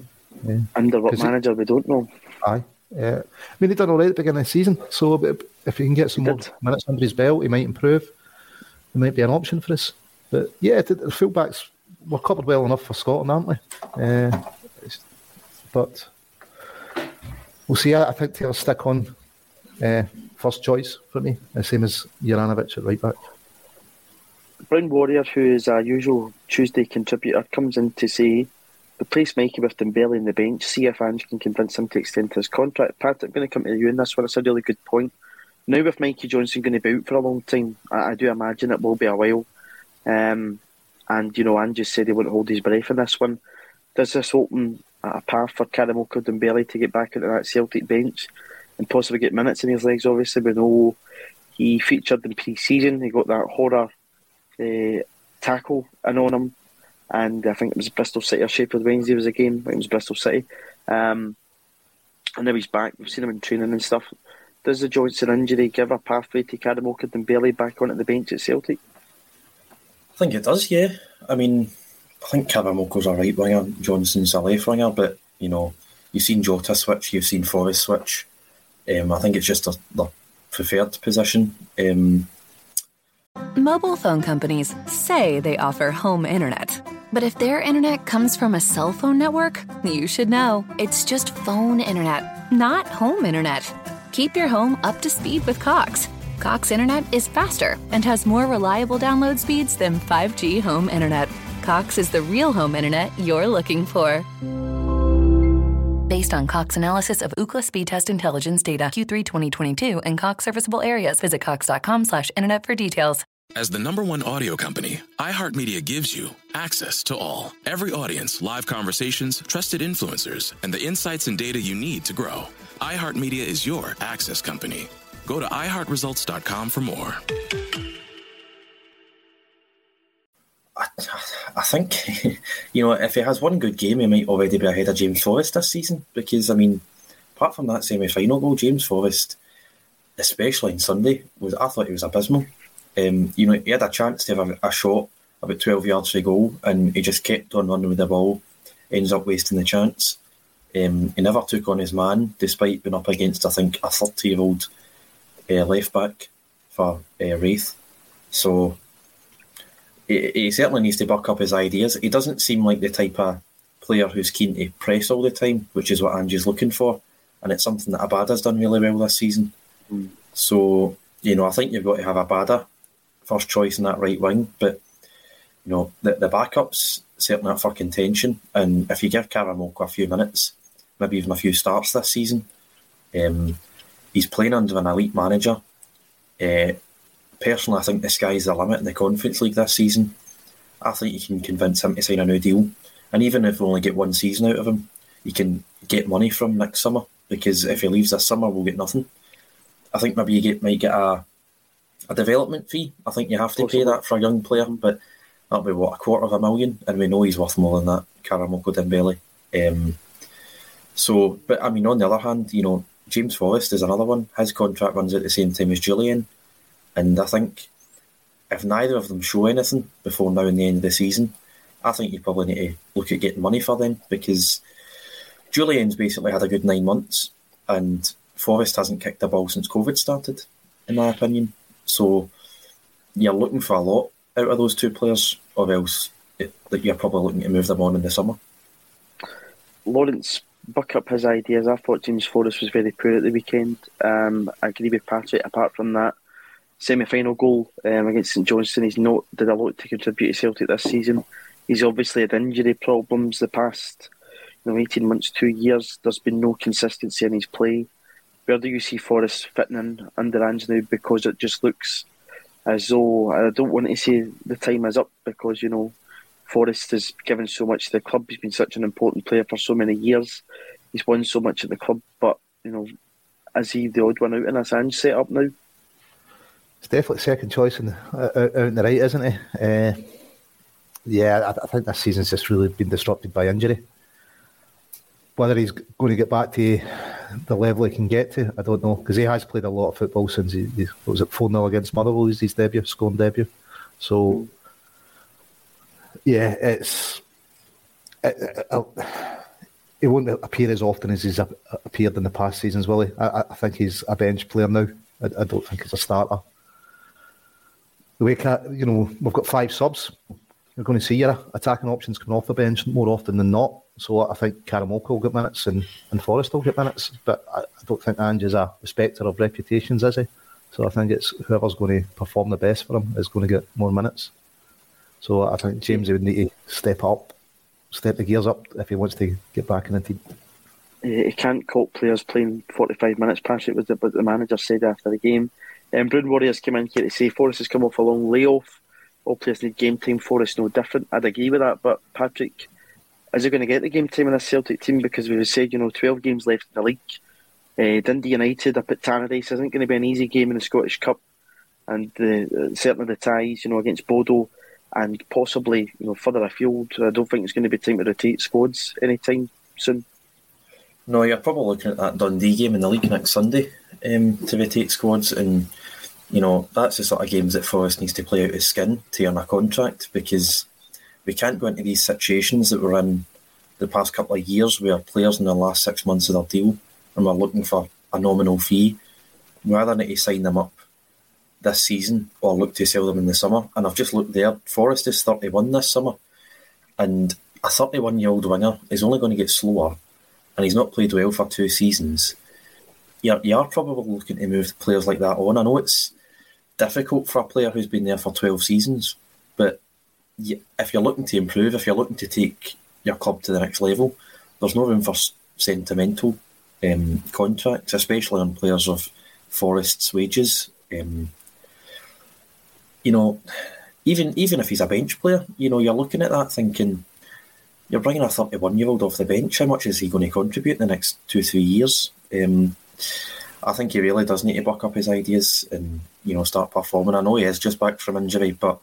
Yeah. Under what manager, we don't know. Aye. Yeah. I mean, he done all right at the beginning of the season, so if if he can get some He more did. minutes under his belt, he might improve. It might be an option for us. But yeah, the, the fullbacks were covered well enough for Scotland, aren't we? Uh, but we'll see. I, I think Taylor stick on uh, first choice for me, the same as Juranovic at right back. Brown Warrior, who is our usual Tuesday contributor, comes in to say, replace Mikey with Dembele in the bench, see if Ange can convince him to extend his contract. Pat, I'm going to come to you on this one. It's a really good point. Now, with Mikey Johnston going to be out for a long time, I, I do imagine it will be a while. Um, and, you know, Ange said he wouldn't hold his breath in this one. Does this open a path for Karamoko Dembele to get back into that Celtic bench and possibly get minutes in his legs? Obviously, we know he featured in pre season, he got that horror uh, tackle in on him, and I think it was Bristol City or Sheffield Wednesday was a game. it was Bristol City, um, and now he's back. We've seen him in training and stuff. Does the Johnston injury give a pathway to Karamoko Dembele back onto the bench at Celtic? I think it does. Yeah, I mean, I think Karamoko's a right winger, Johnston's a left winger, but you know, you've seen Jota switch, you've seen Forrest switch. Um, I think it's just a, the preferred position. Um, Mobile phone companies say they offer home internet. But if their internet comes from a cell phone network, you should know. It's just phone internet, not home internet. Keep your home up to speed with Cox. Cox internet is faster and has more reliable download speeds than 5G home internet. Cox is the real home internet you're looking for. Based on Cox analysis of Ookla speed test intelligence data Q3 2022 and Cox serviceable areas, visit cox.com/internet for details. As the number one audio company, iHeartMedia gives you access to all. Every audience, live conversations, trusted influencers, and the insights and data you need to grow. iHeartMedia is your access company. Go to iHeartResults.com for more. I, I think, <laughs> you know, if he has one good game, he might already be ahead of James Forrest this season. Because, I mean, apart from that semi final goal, James Forrest, especially on Sunday, was I thought he was abysmal. Um, you know, he had a chance to have a, a shot about 12 yards for goal, and he just kept on running with the ball, ends up wasting the chance. Um, he never took on his man, despite being up against, I think, a 30 year old uh, left back for uh, Raith. So he, he certainly needs to buck up his ideas. He doesn't seem like the type of player who's keen to press all the time, which is what Ange's looking for. And it's something that Abada's done really well this season. Mm. So, you know, I think you've got to have Abada first choice in that right wing. But, you know, the, the backups certainly up for contention. And if you give Karamoko a few minutes, maybe even a few starts this season, um, he's playing under an elite manager. Uh, personally, I think the sky's the limit in the Conference League this season. I think you can convince him to sign a new deal. And even if we only get one season out of him, you can get money from next summer because if he leaves this summer, we'll get nothing. I think maybe you get might get a a development fee. I think you have to pay that for a young player, but that'll be what a quarter of a million, and we know he's worth more than that. Karamoko Dembele. Um, so, but I mean, on the other hand, you know, James Forrest is another one. His contract runs at the same time as Jullien, and I think if neither of them show anything before now and the end of the season, I think you probably need to look at getting money for them because Jullien's basically had a good nine months, and Forrest hasn't kicked the ball since COVID started, in my opinion. So you're looking for a lot out of those two players, or else it, you're probably looking to move them on in the summer. Lawrence buck up his ideas. I thought James Forrest was very poor at the weekend. Um, I agree with Patrick. Apart from that semi-final goal um, against St Johnstone, he's not did a lot to contribute to Celtic this season. He's obviously had injury problems the past you know, 18 months, two years. There's been no consistency in his play. Where do you see Forrest fitting in under Ange now? Because it just looks as though I don't want to say the time is up because you know Forrest has given so much to the club. He's been such an important player for so many years. He's won so much at the club, but you know, is he the odd one out in this Ange setup now? It's definitely second choice in the, out in the right, isn't he? Uh, yeah, I, I, think this season's just really been disrupted by injury. Whether he's going to get back to the level he can get to, I don't know, because he has played a lot of football since he, he was it 4 0 against Motherwell, his debut, scoring debut. So, yeah, it's. It, it, won't appear as often as he's appeared in the past seasons, will he? I, I think he's a bench player now. I, I, don't think he's a starter. The way, you know, we've got five subs. You're going to see your attacking options coming off the bench more often than not. So I think Karamoko will get minutes and, and Forrest will get minutes, but I, I don't think Ange is a respecter of reputations, is he? So I think it's whoever's going to perform the best for him is going to get more minutes. So I think James would need to step up, step the gears up if he wants to get back in the team. He can't cope players playing 45 minutes past it was what the manager said after the game. Um, Brown Warriors came in here to say Forrest has come off a long layoff. All players need game time. Forrest no different. I'd agree with that, but Patrick, is he going to get the game time in a Celtic team? Because we've said, you know, 12 games left in the league. Uh, Dundee United up at Tannadice isn't going to be an easy game in the Scottish Cup, and uh, certainly the ties, you know, against Bodo and possibly, you know, further afield. I don't think it's going to be time to rotate squads anytime soon. No, you're probably looking at that Dundee game in the league next Sunday um, to rotate squads, and you know that's the sort of games that Forrest needs to play out his skin to earn a contract because we can't go into these situations that we're in the past couple of years where players in the last six months of their deal and we're looking for a nominal fee. Either need to sign them up this season or look to sell them in the summer. And I've just looked there. Forrest is 31 this summer, and a 31 year old winger is only going to get slower and he's not played well for two seasons, you're, you are probably looking to move players like that on. I know it's difficult for a player who's been there for 12 seasons, but if you're looking to improve, if you're looking to take your club to the next level, there's no room for sentimental um, contracts, especially on players of Forrest's wages. Um, you know, even even if he's a bench player, you know, you're looking at that thinking, you're bringing a 31 year old off the bench. How much is he going to contribute in the next two, three years? Um, I think he really does need to buck up his ideas and you know start performing. I know he is just back from injury, but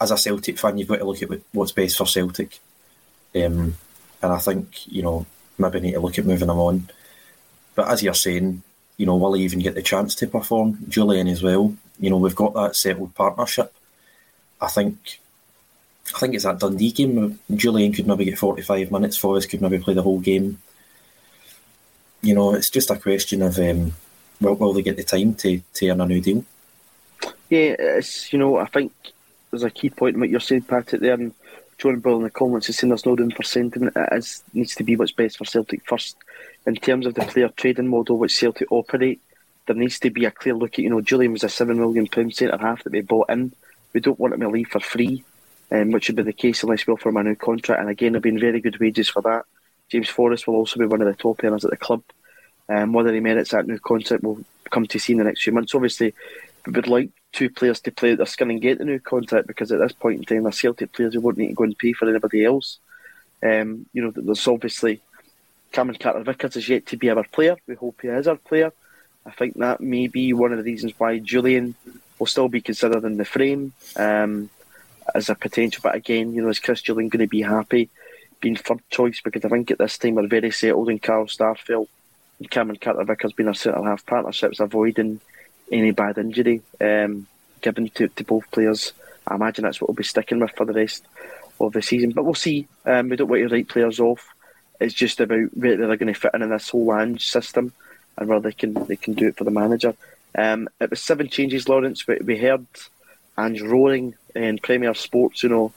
as a Celtic fan, you've got to look at what's best for Celtic. Um, and I think you know maybe need to look at moving him on. But as you're saying, you know, will he even get the chance to perform? Jullien as well. You know, we've got that settled partnership. I think I think it's that Dundee game. Jullien could maybe get 45 minutes. Forrest could maybe play the whole game. You know, it's just a question of um, will, will they get the time to, to earn a new deal? Yeah, it's, you know, I think there's a key point in what you're saying, Patrick, there. And John Bill in the comments is saying there's no room for. It is, needs to be what's best for Celtic first. In terms of the player trading model which Celtic operate, there needs to be a clear look at, you know, Jullien was a £7 million centre half that we bought in. We don't want him to leave for free um, which would be the case unless we offer him a new contract. And again, there have been very good wages for that. James Forrest will also be one of the top earners at the club. Um, whether he merits that new contract will come to see in the next few months. Obviously, we would like two players to play their skin and get the new contract because at this point in time, the Celtic players who won't need to go and pay for anybody else. Um, you know, there's obviously Cameron Carter Vickers is yet to be our player. We hope he is our player. I think that may be one of the reasons why Jullien will still be considered in the frame. Um, as a potential. But again, you know, is Chris Jullien going to be happy being third choice? Because I think at this time we're very settled in Carl Starfield and Cameron Carter Vickers being our centre half partnerships, avoiding any bad injury um, given to, to both players. I imagine that's what we'll be sticking with for the rest of the season. But we'll see. Um, we don't want to write players off. It's just about where they're going to fit in in this whole Ange system and where they can they can do it for the manager. Um, it was seven changes, Lawrence. We, we heard Ange roaring in Premier Sports, you know,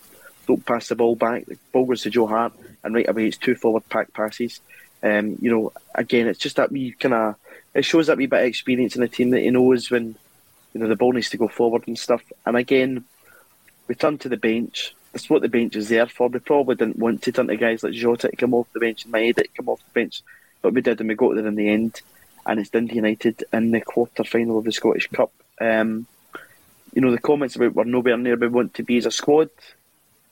don't pass the ball back. The ball goes to Joe Hart, and right away it's two forward pack passes. Um, you know, again, it's just that we kind of it shows that we bit of experience in the team that he knows when you know the ball needs to go forward and stuff. And again, we turn to the bench. That's what the bench is there for. We probably didn't want to turn to guys like Jota to come off the bench and Maeda to come off the bench, but we did, and we got there in the end. And it's Dundee United in the quarter final of the Scottish Cup. Um, you know, the comments about we're nowhere near where we want to be as a squad.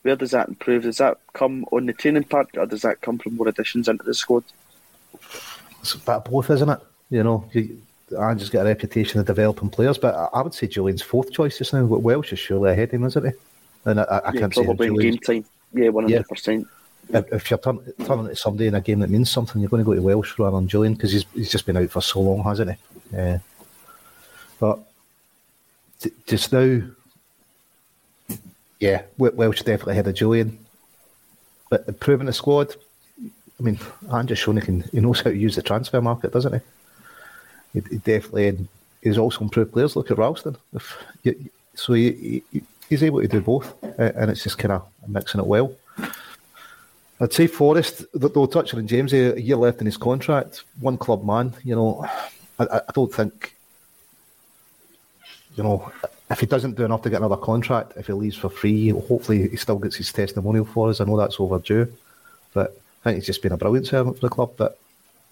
Where does that improve? Does that come on the training park, or does that come from more additions into the squad? It's a bit of both, isn't it? You know, you, Ange's got a reputation of developing players, but I, would say Jullien's fourth choice just now. Welsh is surely ahead of him, isn't he? And I, I yeah, can't probably in game time. Yeah, one hundred percent. If you're turn, turning to somebody in a game that means something, you're going to go to Welsh rather than Jullien because he's, he's just been out for so long, hasn't he? Yeah. But just now, yeah, Welsh definitely had a Jullien, but improving the squad. I mean, Andrew shown he can he knows how to use the transfer market, doesn't he? He, he definitely he's also improved players. Look at Ralston. If, so he, he, he's able to do both, and it's just kind of mixing it well. I'd say Forrest, though touching on James, a year left in his contract, one club man, you know, I, I don't think, you know, if he doesn't do enough to get another contract, if he leaves for free, hopefully he still gets his testimonial for us. I know that's overdue, but I think he's just been a brilliant servant for the club. But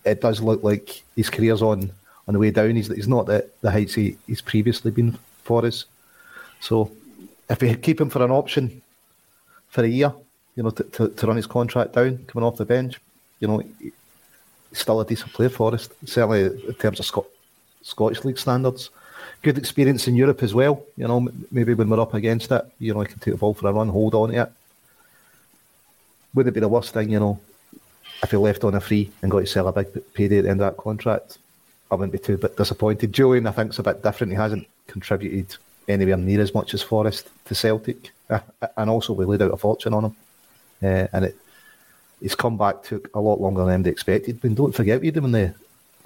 it does look like his career's on on the way down. He's he's not at the heights he, he's previously been for us. So if we keep him for an option for a year, you know, to, to, to run his contract down, coming off the bench, you know, still a decent player for us, certainly in terms of Scot- Scottish League standards. Good experience in Europe as well, you know, maybe when we're up against it, you know, he can take the ball for a run, hold on to it. Would it be the worst thing, you know, if he left on a free and got to sell a big payday at the end of that contract? I wouldn't be too bit disappointed. Jullien, I think, is a bit different. He hasn't contributed anywhere near as much as Forrest to Celtic, <laughs> and also we laid out a fortune on him, uh, and it his comeback took a lot longer than they expected. But don't forget, we had him in the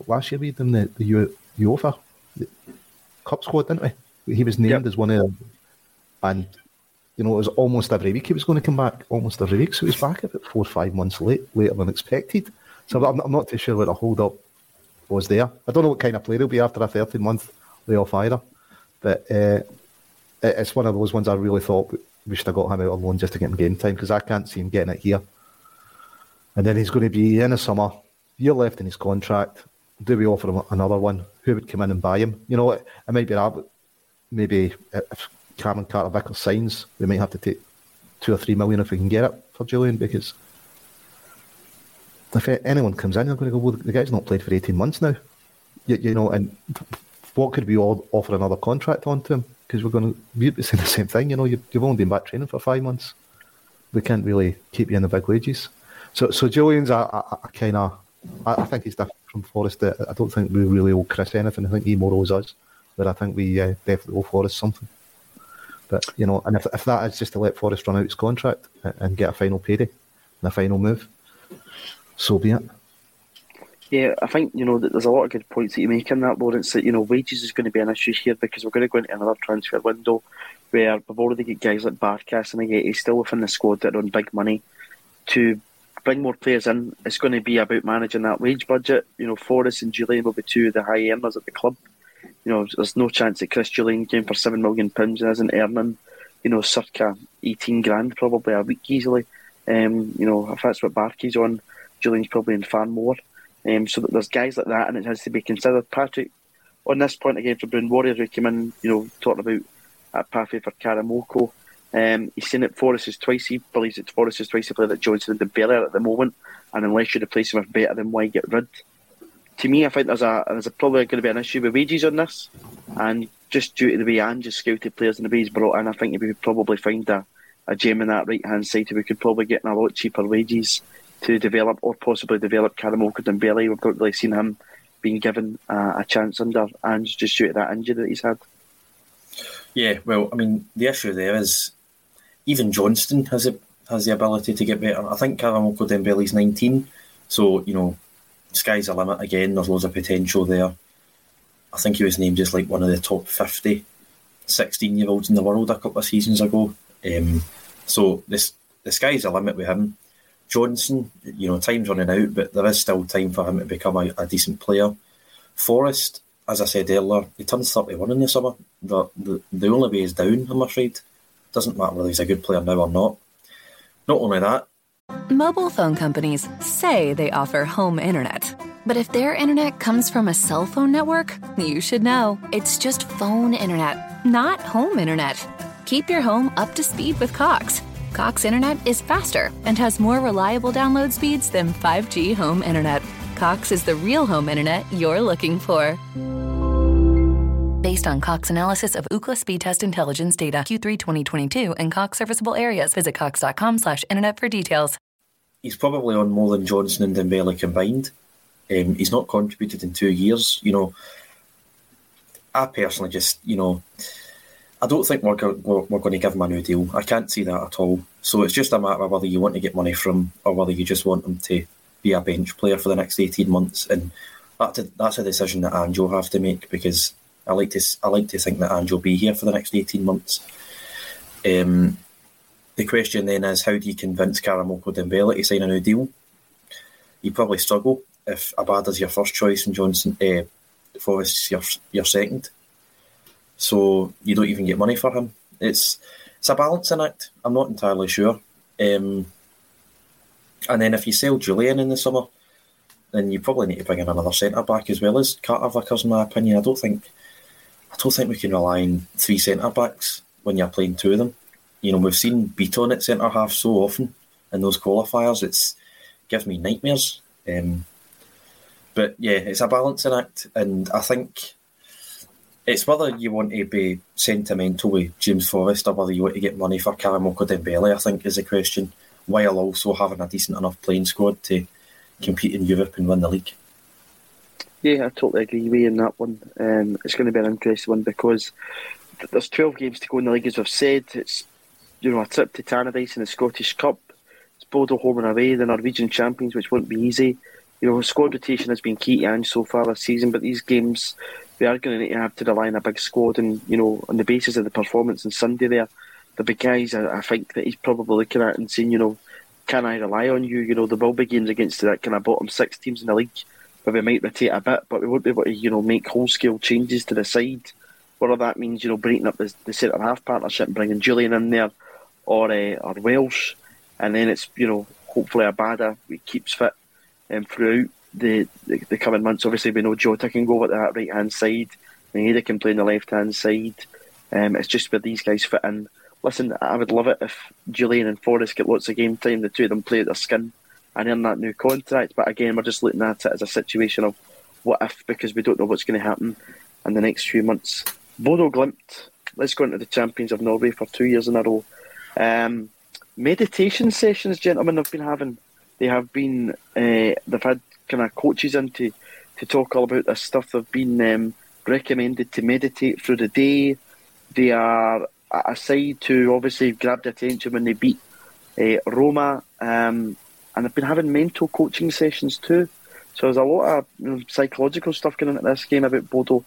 last year. We had him in the, the UEFA the Cup squad, didn't we? He was named yep. as one of them, and you know it was almost every week he was going to come back, almost every week. So he's back about four or five months late, later than expected. So I'm not, I'm not too sure what the hold up was there. I don't know what kind of player he'll be after a 13 month layoff either. But uh, it's one of those ones I really thought we should have got him out on loan just to get him game time because I can't see him getting it here. And then he's going to be in the summer, year left in his contract. Do we offer him another one? Who would come in and buy him? You know, it, it might be that. Maybe if Cameron Carter Vickers signs, we might have to take two or three million if we can get it for Jullien because if anyone comes in, they're going to go, well, the guy's not played for 18 months now. You, you know, and what could we all offer another contract on to him? Because we're going to be saying the same thing. You know, you've, you've only been back training for five months. We can't really keep you in the big wages. So, so Jullien's a, a, a kind of, I, I, think he's different from Forrest. I don't think we really owe Chris anything. I think he more owes us, but I think we uh, definitely owe Forrest something. But you know, and if, if that is just to let Forrest run out his contract and, and get a final payday and a final move, so be it. Yeah, I think you know that there's a lot of good points that you make in that, Lawrence. That you know wages is going to be an issue here because we're going to go into another transfer window where we've already got guys like Barkas and he's still within the squad that are on big money. To bring more players in, it's going to be about managing that wage budget. You know, Forrest and Jullien will be two of the high earners at the club. You know, there's no chance that Chris Jullien came for seven million pounds and isn't earning, you know, circa eighteen grand probably a week easily. Um, you know, if that's what Barkey's on Jullien's probably in far more. Um, so there's guys like that, and it has to be considered. Patrick, on this point again for Brown Warriors, who came in, you know, talking about at pathway for Karamoko. Um, he's seen it Forrest is twice. He believes it's Forrest is twice the player that Johnston and Dembele at the moment, and unless you replace him with better, then why get rid? To me, I think there's a there's a probably going to be an issue with wages on this, and just due to the way Ange has scouted players and the way he's brought in, I think we could probably find a, a gem in that right hand side. We could probably get in a lot cheaper wages to develop or possibly develop Karamoko Dembele. We've not really seen him being given uh, a chance under Ange just due to that injury that he's had. Yeah, well, I mean, the issue there is even Johnston has a, has the ability to get better. I think Karamoko Dembele's 19, so, you know, sky's the limit again. There's loads of potential there. I think he was named as like one of the top 50 16 year olds in the world a couple of seasons ago. Um, so this the sky's the limit with him. Johnston, you know, time's running out, but there is still time for him to become a, a decent player. Forrest, as I said earlier, he turns 31 in the summer. The, the, the only way is down, I'm afraid. Doesn't matter whether he's a good player now or not. Not only that, Mobile phone companies say they offer home internet. But if their internet comes from a cell phone network, you should know. It's just phone internet, not home internet. Keep your home up to speed with Cox. Cox Internet is faster and has more reliable download speeds than 5G home internet. Cox is the real home internet you're looking for. Based on Cox analysis of Ookla speed test intelligence data Q3 2022 and Cox serviceable areas, visit Cox.com/slash/internet for details. He's probably on more than Johnston and Dembele combined. Um, he's not contributed in two years. You know, I personally just, you know, I don't think we're, we're, we're, going to give him a new deal. I can't see that at all. So it's just a matter of whether you want to get money from or whether you just want him to be a bench player for the next 18 months. And that's a, that's a decision that Ange will have to make because I like to I like to think that Ange will be here for the next 18 months. Um, the question then is, how do you convince Karamoko Dembele to sign a new deal? You probably struggle if Abada's your first choice and Johnston, uh, Forrest's your your second. So you don't even get money for him. It's it's a balancing act. I'm not entirely sure. Um, and then if you sell Jullien in the summer, then you probably need to bring in another centre back as well as Carter Vickers, in my opinion. I don't think I don't think we can rely on three centre backs when you're playing two of them. You know, we've seen Bitton at centre half so often in those qualifiers. It's it gives me nightmares. Um, but yeah, it's a balancing act, and I think it's whether you want to be sentimental with James Forrest or whether you want to get money for Karamoko Dembele. I think is the question, while also having a decent enough playing squad to compete in Europe and win the league. Yeah, I totally agree with you on that one. Um, it's going to be an interesting one because there's 12 games to go in the league, as I've said. It's you know a trip to Tannadice in the Scottish Cup. It's Bodo home and away, the Norwegian champions, which won't be easy. You know, squad rotation has been key to Ange so far this season, but these games we are going to need to have to rely on a big squad, and you know, on the basis of the performance on Sunday there, the big guys I, I think that he's probably looking at and saying, you know, can I rely on you? You know, there will be games against that kind of bottom six teams in the league where we might rotate a bit, but we won't be able to, you know, make whole scale changes to the side. Whether that means, you know, breaking up the, the centre half partnership and bringing Jullien in there or uh, or Welsh, and then it's, you know, hopefully Abada keeps fit um, throughout the, the, the coming months. Obviously, we know Jota can go over to that right hand side, Maeda can play on the left hand side. Um, it's just where these guys fit in. Listen, I would love it if Jullien and Forrest get lots of game time, the two of them play at their skin and earn that new contract. But again, we're just looking at it as a situation of what if, because we don't know what's going to happen in the next few months. Bodo Glimt, let's go into the champions of Norway for two years in a row. Um, meditation sessions, gentlemen, have been having. They have been, uh, they've had kind of coaches in to, to talk all about this stuff. They've been um, recommended to meditate through the day. They are aside to obviously grab attention when they beat uh, Roma, um, and they've been having mental coaching sessions too. So there's a lot of you know, psychological stuff going into this game about Bodo.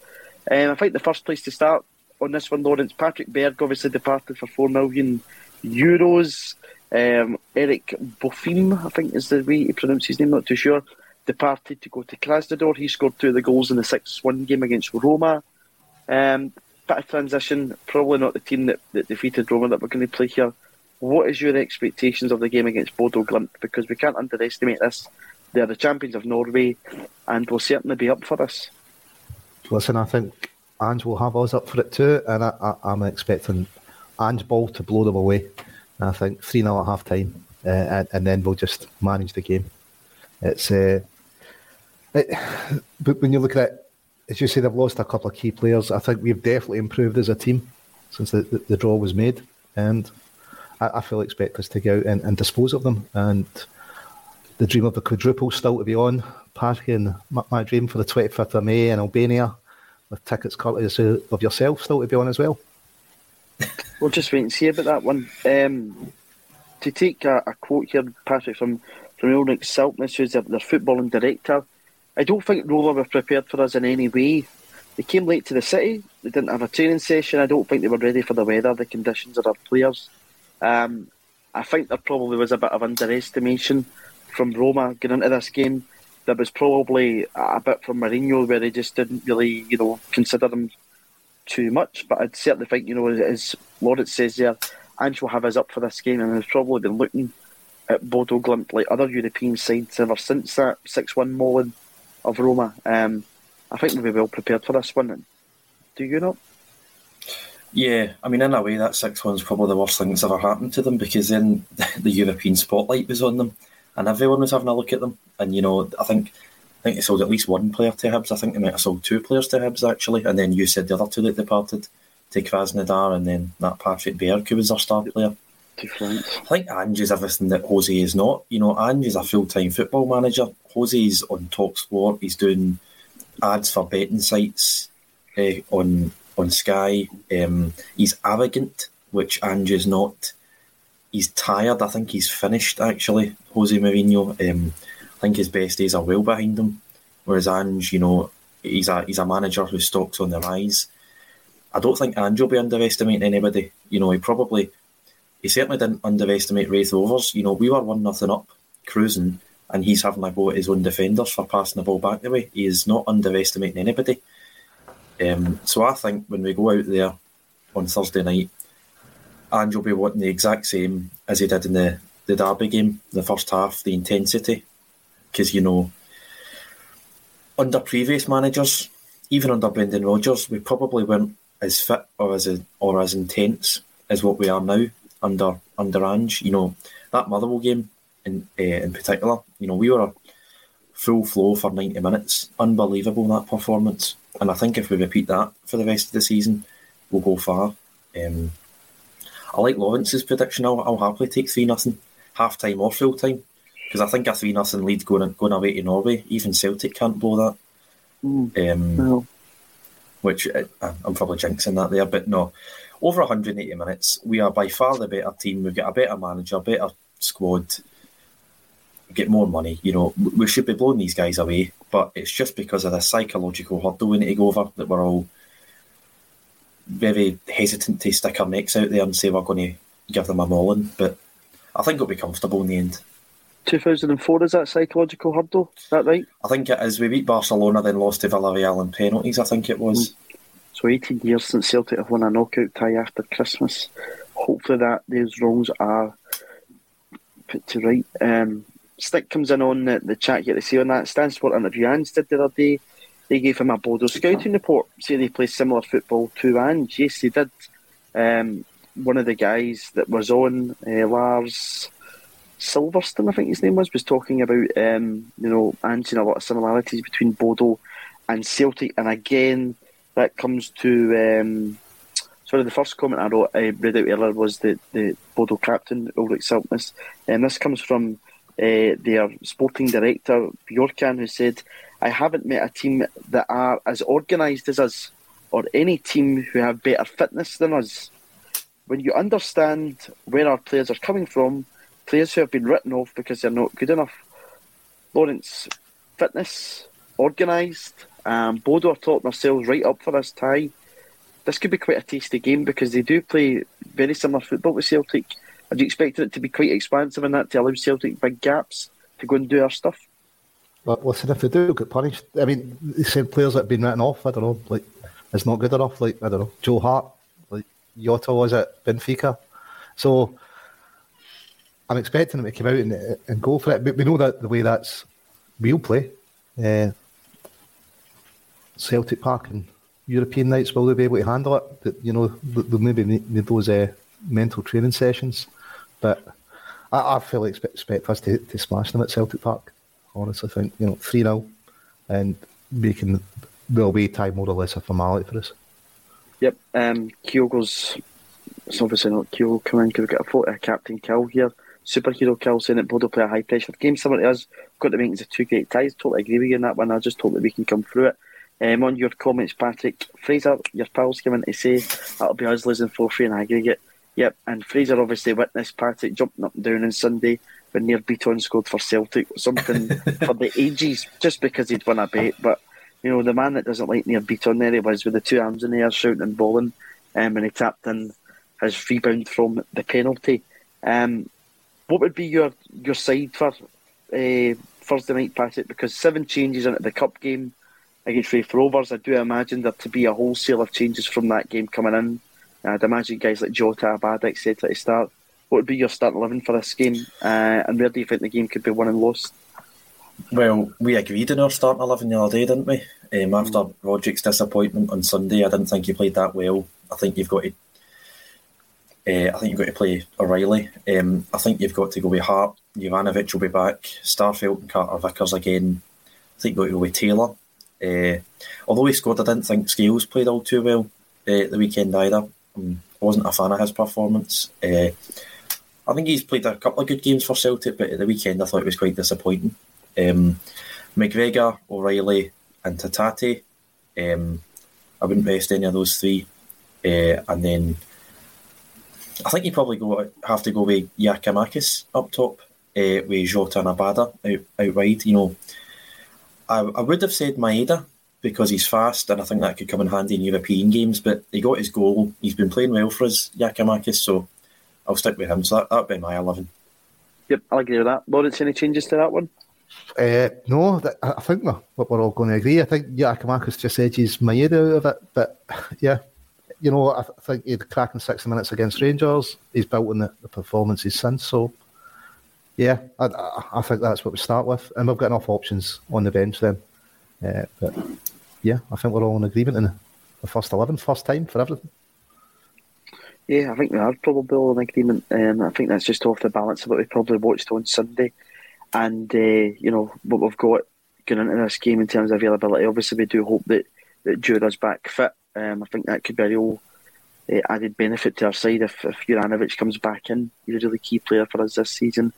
Um, I think the first place to start on this one, Lawrence, Patrick Berg obviously departed for four million euros. Um, Erik Botheim, I think is the way he pronounce his name, not too sure, departed to go to Krasnodar. He scored two of the goals in the 6 1 game against Roma. Um, bit of transition, probably not the team that, that defeated Roma that we're going to play here. What is your expectations of the game against Bodo Glimt? Because we can't underestimate this. They're the champions of Norway and will certainly be up for this. Listen, I think Ange will have us up for it too, and I, am expecting Ange Ball to blow them away. I think 3 0 at half time, uh, and, and, then we'll just manage the game. It's uh, it, But when you look at it, as you say, they've lost a couple of key players. I think we've definitely improved as a team since the, the, the draw was made, and I, I fully expect us to go out and, and, dispose of them. And the dream of the quadruple still to be on. Parking my, my dream for the 25th of May in Albania with tickets courtesy of yourself still to be on as well. We'll just wait and see about that one. Um, to take a, a, quote here, Patrick, from, from Ulrik Saltnes, who's their, their footballing director, I don't think Roma were prepared for us in any way. They came late to the city. They didn't have a training session. I don't think they were ready for the weather, the conditions, of our players. Um, I think there probably was a bit of underestimation from Roma getting into this game. There was probably a bit from Mourinho where they just didn't really, you know, consider them too much. But I'd certainly think, you know, as Lawrence says there, Ange will have us up for this game and has probably been looking at Bodo Glimt like other European sides ever since that 6 1 mauling of Roma. Um, I think we'll be well prepared for this one. Do you not? Yeah, I mean, in a way, that 6 1's probably the worst thing that's ever happened to them because then <laughs> the European spotlight was on them and everyone was having a look at them. And, you know, I think I think they sold at least one player to Hibs. I think they might have sold two players to Hibs, actually. And then you said the other two that departed to Krasnodar and then that Patrick Berg, who was their star player. I think Ange is everything that Jose is not. You know, Ange is a full time football manager. Jose is on Talk Sport. He's doing ads for betting sites uh, on on Sky. Um, he's arrogant, which Ange is not. He's tired. I think he's finished. Actually, Jose Mourinho. Um, I think his best days are well behind him. Whereas Ange, you know, he's a he's a manager whose stock's on the rise. I don't think Ange will be underestimating anybody. You know, he probably he certainly didn't underestimate Raith Rovers. You know, we were one nothing up, cruising, and he's having a go at his own defenders for passing the ball back the way. He is not underestimating anybody. Um, so I think when we go out there on Thursday night, Ange will be wanting the exact same as he did in the, the Derby game, the first half, the intensity. Because, you know, under previous managers, even under Brendan Rodgers, we probably weren't as fit or as or as intense as what we are now under under Ange. You know, that Motherwell game in uh, in particular, you know, we were full flow for 90 minutes. Unbelievable that performance. And I think if we repeat that for the rest of the season, we'll go far. Um, I like Lawrence's prediction. I'll, I'll happily take 3 nothing, half time or full time. Because I think a 3 nothing lead going, going away to Norway, even Celtic can't blow that. Mm. Um, no. Which uh, I'm probably jinxing that there, but no. Over 180 minutes, we are by far the better team. We've got a better manager, a better squad, get more money. You know, we should be blowing these guys away, but it's just because of the psychological hurdle we need to go over that we're all very hesitant to stick our necks out there and say we're going to give them a mauling. But I think it'll be comfortable in the end. 2004 is that psychological hurdle? Is that right? I think it is. We beat Barcelona, then lost to Villarreal in penalties. I think it was. Mm. So 18 years since Celtic have won a knockout tie after Christmas. Hopefully that those wrongs are put to right. Um, Stick comes in on the, the chat here to see on that Stan Sport interview Ange did the other day. They gave him a Bodo scouting report, say they play similar football to Ange. Yes, they did. Um, one of the guys that was on, uh, Lars Silverstone, I think his name was, was talking about um, you know Ange and a lot of similarities between Bodo and Celtic. And again, that comes to um, sorry, the first comment I wrote, I read out earlier was the the Bodo captain Ulrik Saltnes, and this comes from uh, their sporting director Bjorkan, who said, "I haven't met a team that are as organised as us, or any team who have better fitness than us. When you understand where our players are coming from, players who have been written off because they're not good enough, Lawrence, fitness, organised, um, Bodo are talking themselves right up for this tie." This could be quite a tasty game because they do play very similar football to Celtic are you expecting it to be quite expansive in that to allow Celtic big gaps to go and do our stuff? Well, listen, if they do get punished, I mean, the same players that have been written off, I don't know, like, it's not good enough. Like, I don't know, Joe Hart, like, Jota was at Benfica. So, I'm expecting them to come out and, and go for it. But we know that the way that's real play, uh, Celtic Park and European nights, will they be able to handle it? That you know, they'll maybe need, those uh, mental training sessions. But I, I fully expect, expect us to, to smash them at Celtic Park. Honestly, think you know three 0 and making the away time more or less a formality for us. Yep, um, Kyogo's. It's obviously not Kyogo coming because we've got a photo of Captain Kill here. Superhero Kill saying that Bodo play a high pressure game similar to us. Got to make it two great ties. Totally agree with you on that one. I just hope that we can come through it. Um, on your comments, Patrick Fraser, your pals came in to say that'll be us losing 4 3 in aggregate. Yep, and Fraser obviously witnessed Patrick jumping up and down on Sunday when Nir Bitton scored for Celtic, something <laughs> for the ages, just because he'd won a bet. But, you know, the man that doesn't like Nir Bitton, there he was with the two arms in the air shouting and bowling, um, and he tapped in his rebound from the penalty. Um, what would be your, your side for uh, Thursday night, Patrick? Because seven changes into the cup game against Raith Rovers, I do imagine there to be a wholesale of changes from that game coming in I'd imagine guys like Jota, Abada, etc. to start. What would be your start 11 for this game? Uh, and where do you think the game could be won and lost? Well, we agreed in our starting 11 the other day, didn't we? Um, after mm. Roderick's disappointment on Sunday, I didn't think he played that well. I think you've got to. Uh, I think you've got to play O'Riley. Um, I think you've got to go with Hart. Juranovic will be back. Starfelt and Carter Vickers again. I think you've got to go with Taylor. Uh, although he scored, I didn't think Scales played all too well uh, the weekend either. I wasn't a fan of his performance. Uh, I think he's played a couple of good games for Celtic, but at the weekend I thought it was quite disappointing. Um, McGregor, O'Riley, and Hatate. Um, I wouldn't rest any of those three. Uh, and then I think you probably go have to go with Giakoumakis up top, uh, with Jota and Abada out, out wide. You know, I, I would have said Maeda because he's fast, and I think that could come in handy in European games. But he got his goal. He's been playing well for us, Giakoumakis, So I'll stick with him. So that that'd be my eleven. Yep, I'll agree with that. Lawrence, any changes to that one? Uh, no, I think we're, we're all going to agree. I think Giakoumakis just edges my head out of it, but yeah, you know, I, th- I think he had cracking sixty minutes against Rangers. He's built on the, the performances since, so yeah, I, I, think that's what we start with, and we've got enough options on the bench then. Uh, but yeah, I think we're all in agreement in the first eleven, first time for everything. Yeah, I think we are probably all in agreement. Um, I think that's just off the balance of what we probably watched on Sunday. And, uh, you know, what we've got going into this game in terms of availability, obviously we do hope that, that Dura's back fit. Um, I think that could be a real uh, added benefit to our side if, if Juranovic comes back in. He's a really key player for us this season.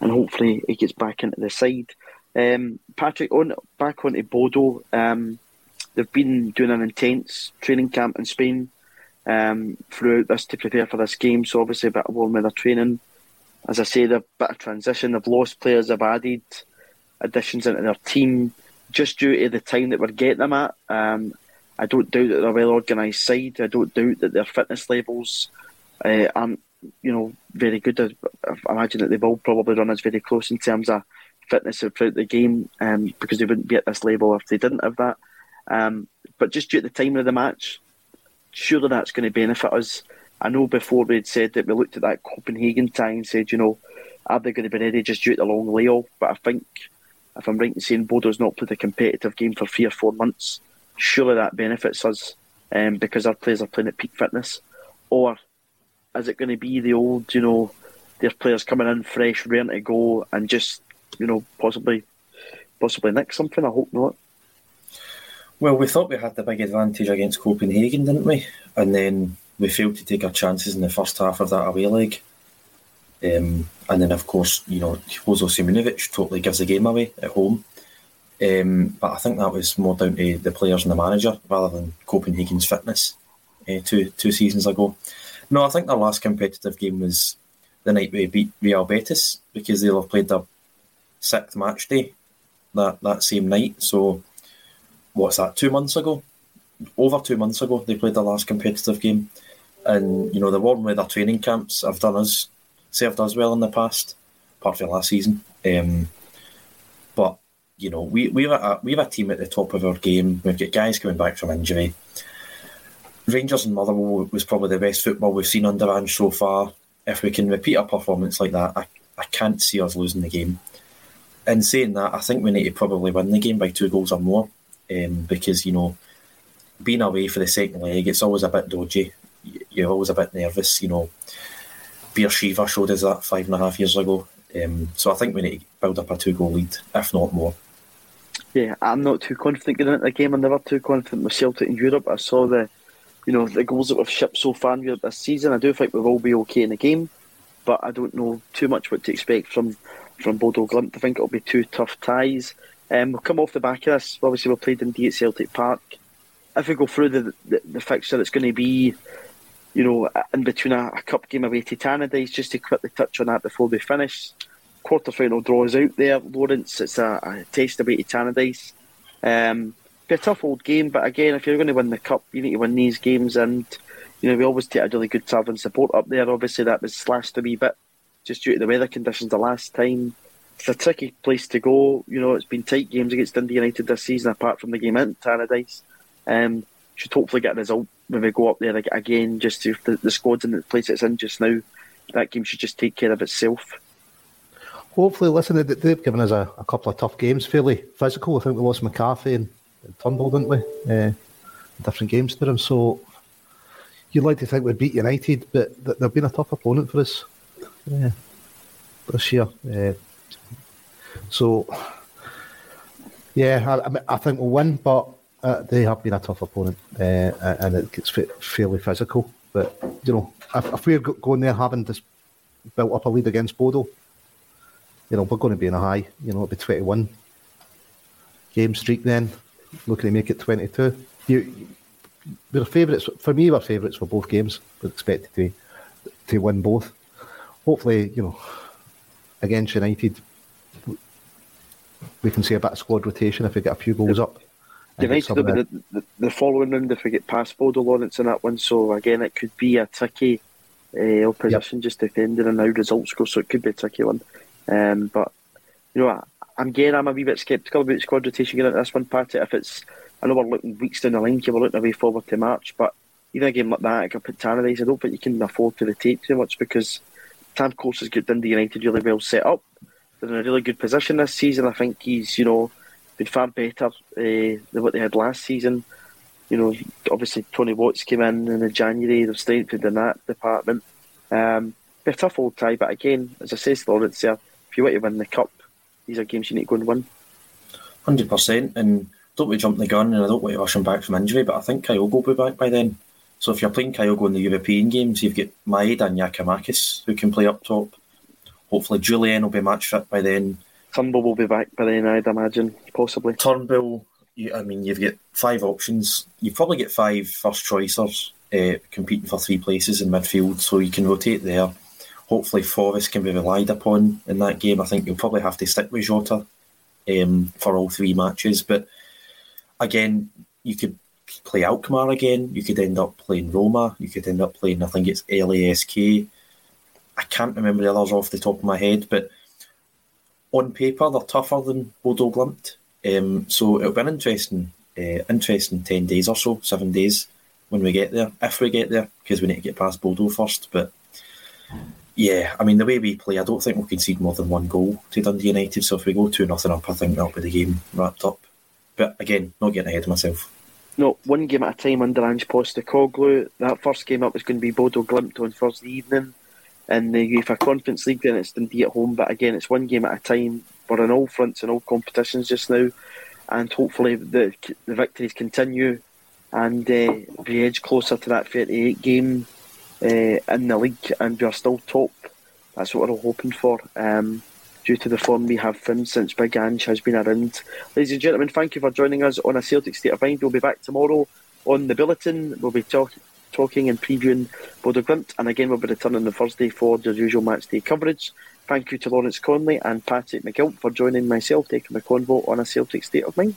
And hopefully he gets back into the side. Um, Patrick, on back onto Bodo. Um, they've been doing an intense training camp in Spain um, throughout this to prepare for this game. So obviously a bit of warm weather training. As I say, they've bit of transition. They've lost players. They've added additions into their team just due to the time that we're getting them at. Um, I don't doubt that they're a well organised side. I don't doubt that their fitness levels uh, aren't, you know, very good. I imagine that they will probably run us very close in terms of fitness throughout the game, um, because they wouldn't be at this level if they didn't have that. Um, but just due to the timing of the match, surely that's going to benefit us. I know before we had said that we looked at that Copenhagen tie and said, you know, are they going to be ready just due to the long layoff? But I think, if I'm right in saying Bodo's not played a competitive game for three or four months, surely that benefits us um, because our players are playing at peak fitness. Or is it going to be the old, you know, their players coming in fresh, ready to go, and just, you know, possibly, possibly nick something? I hope not. Well, we thought we had the big advantage against Copenhagen, didn't we? And then we failed to take our chances in the first half of that away leg. Um, and then, of course, you know, Jozo Simunovic totally gives the game away at home. Um, but I think that was more down to the players and the manager rather than Copenhagen's fitness uh, two two seasons ago. No, I think their last competitive game was the night we beat Real Betis because they'll have played their sixth match day that, that same night. So what's that, two months ago? Over two months ago, they played their last competitive game. And, you know, the warm weather training camps have done us, served us well in the past, apart from last season. Um, but, you know, we, we, have a, we have a team at the top of our game. We've got guys coming back from injury. Rangers and Motherwell was probably the best football we've seen under Ange so far. If we can repeat a performance like that, I, I can't see us losing the game. In saying that, I think we need to probably win the game by two goals or more um, because you know being away for the second leg, it's always a bit dodgy. You're always a bit nervous. You know, Beersheva showed us that five and a half years ago. Um, so I think we need to build up a two goal lead, if not more. Yeah, I'm not too confident getting into the game. I'm never too confident with Celtic in Europe. I saw the, you know, the goals that we've shipped so far this season. I do think we will all be okay in the game, but I don't know too much what to expect from from Bodo Glimt. I think it'll be two tough ties. Um, we'll come off the back of this. Obviously, we've played in at Celtic Park. If we go through the the, the fixture, it's going to be, you know, in between a, a cup game away to Tannadice. Just to quickly touch on that before we finish. Quarter final draws out there, Lawrence. It's a, a test away to Tannadice. Um, be a tough old game, but again, if you're going to win the cup, you need to win these games. And you know, we always take a really good and support up there. Obviously, that was slashed a wee bit just due to the weather conditions the last time it's a tricky place to go. You know, it's been tight games against Dundee United this season, apart from the game in Tannadice. Um, should hopefully get a result when we go up there again. Just to the, the squad's in the place it's in just now, that game should just take care of itself. Hopefully, listen, they've given us a, a couple of tough games, fairly physical. I think we lost McCarthy and Turnbull, didn't we? Uh, different games to them. So you'd like to think we'd beat United, but they've been a tough opponent for us yeah, this year. Uh, so, yeah, I, I think we'll win, but uh, they have been a tough opponent, uh, and it gets fairly physical. But you know, if, if, we're going there having built up a lead against Bodo, you know, we're going to be in a high. You know, it'll be twenty-one game streak then, looking to make it twenty-two. You, we're favourites for me. We're favourites for both games. We're expected to to win both. Hopefully, you know, against United, we can see a bit of squad rotation if we get a few goals up. United will be the, the, the, following round if we get past Bodo Lawrence in that one. So again, it could be a tricky uh, opposition yep. just defending and now results go, so it could be a tricky one. Um, but you know, I, getting I'm a wee bit sceptical about squad rotation getting into this one, Patty. If it's, I know we're looking weeks down the line, we're looking away forward to March, but even a game like that, I can put Tannadice, I don't think you can afford to rotate too much because Tam Courts has got Dundee United really well set up. They're in a really good position this season. I think he's, you know, been far better uh, than what they had last season. You know, obviously Tony Watts came in in the January. They've strengthened in that department. Um, be a tough old tie, but again, as I say Lawrence there, if you want to win the cup, these are games you need to go and win. Hundred percent, and don't we jump the gun, and I don't want to rush him back from injury, but I think Kyogo will be back by then. So if you're playing Kyogo in the European games, you've got Maeda and Giakoumakis who can play up top. Hopefully, Jullien will be match fit by then. Turnbull will be back by then, I'd imagine, possibly. Turnbull, you, I mean, you've got five options. You probably get five first choicers uh, competing for three places in midfield, so you can rotate there. Hopefully, Forrest can be relied upon in that game. I think you'll probably have to stick with Jota um, for all three matches. But again, you could play Alkmaar again. You could end up playing Roma. You could end up playing, I think it's LASK. I can't remember the others off the top of my head, but on paper they're tougher than Bodo Glimt. Um, so it'll be an interesting, uh, interesting ten days or so, seven days when we get there, if we get there, because we need to get past Bodo first. But yeah, I mean the way we play, I don't think we'll concede more than one goal to Dundee United. So if we go two nothing up, I think that'll be the game wrapped up. But again, not getting ahead of myself. No, one game at a time under Ange Postecoglou. That first game up was going to be Bodo Glimt on Thursday evening in the UEFA Conference League. Then it's Dundee at home, but again, it's one game at a time. We're in all fronts and all competitions just now, and hopefully the the victories continue and uh, we edge closer to that 38 game in the league, and we are still top. That's what we're all hoping for. Um, due to the form we have found since Big Ange has been around. Ladies and gentlemen, thank you for joining us on a Celtic State of Mind. We'll be back tomorrow on the bulletin. We'll be talk- talking and previewing Bodo Glimt, and again we'll be returning on Thursday for the usual match day coverage. Thank you to Lawrence Connolly and Patrick McGilp for joining myself, taking the convo on a Celtic State of Mind.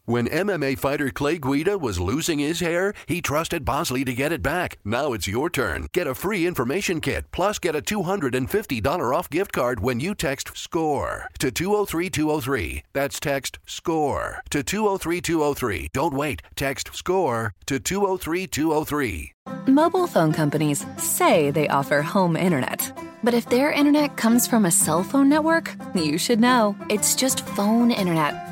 When MMA fighter Clay Guida was losing his hair, he trusted Bosley to get it back. Now it's your turn. Get a free information kit, plus get a $250 off gift card when you text SCORE to 203203. That's text SCORE to 203203. Don't wait. Text SCORE to 203203. Mobile phone companies say they offer home internet. But if their internet comes from a cell phone network, you should know. It's just phone internet,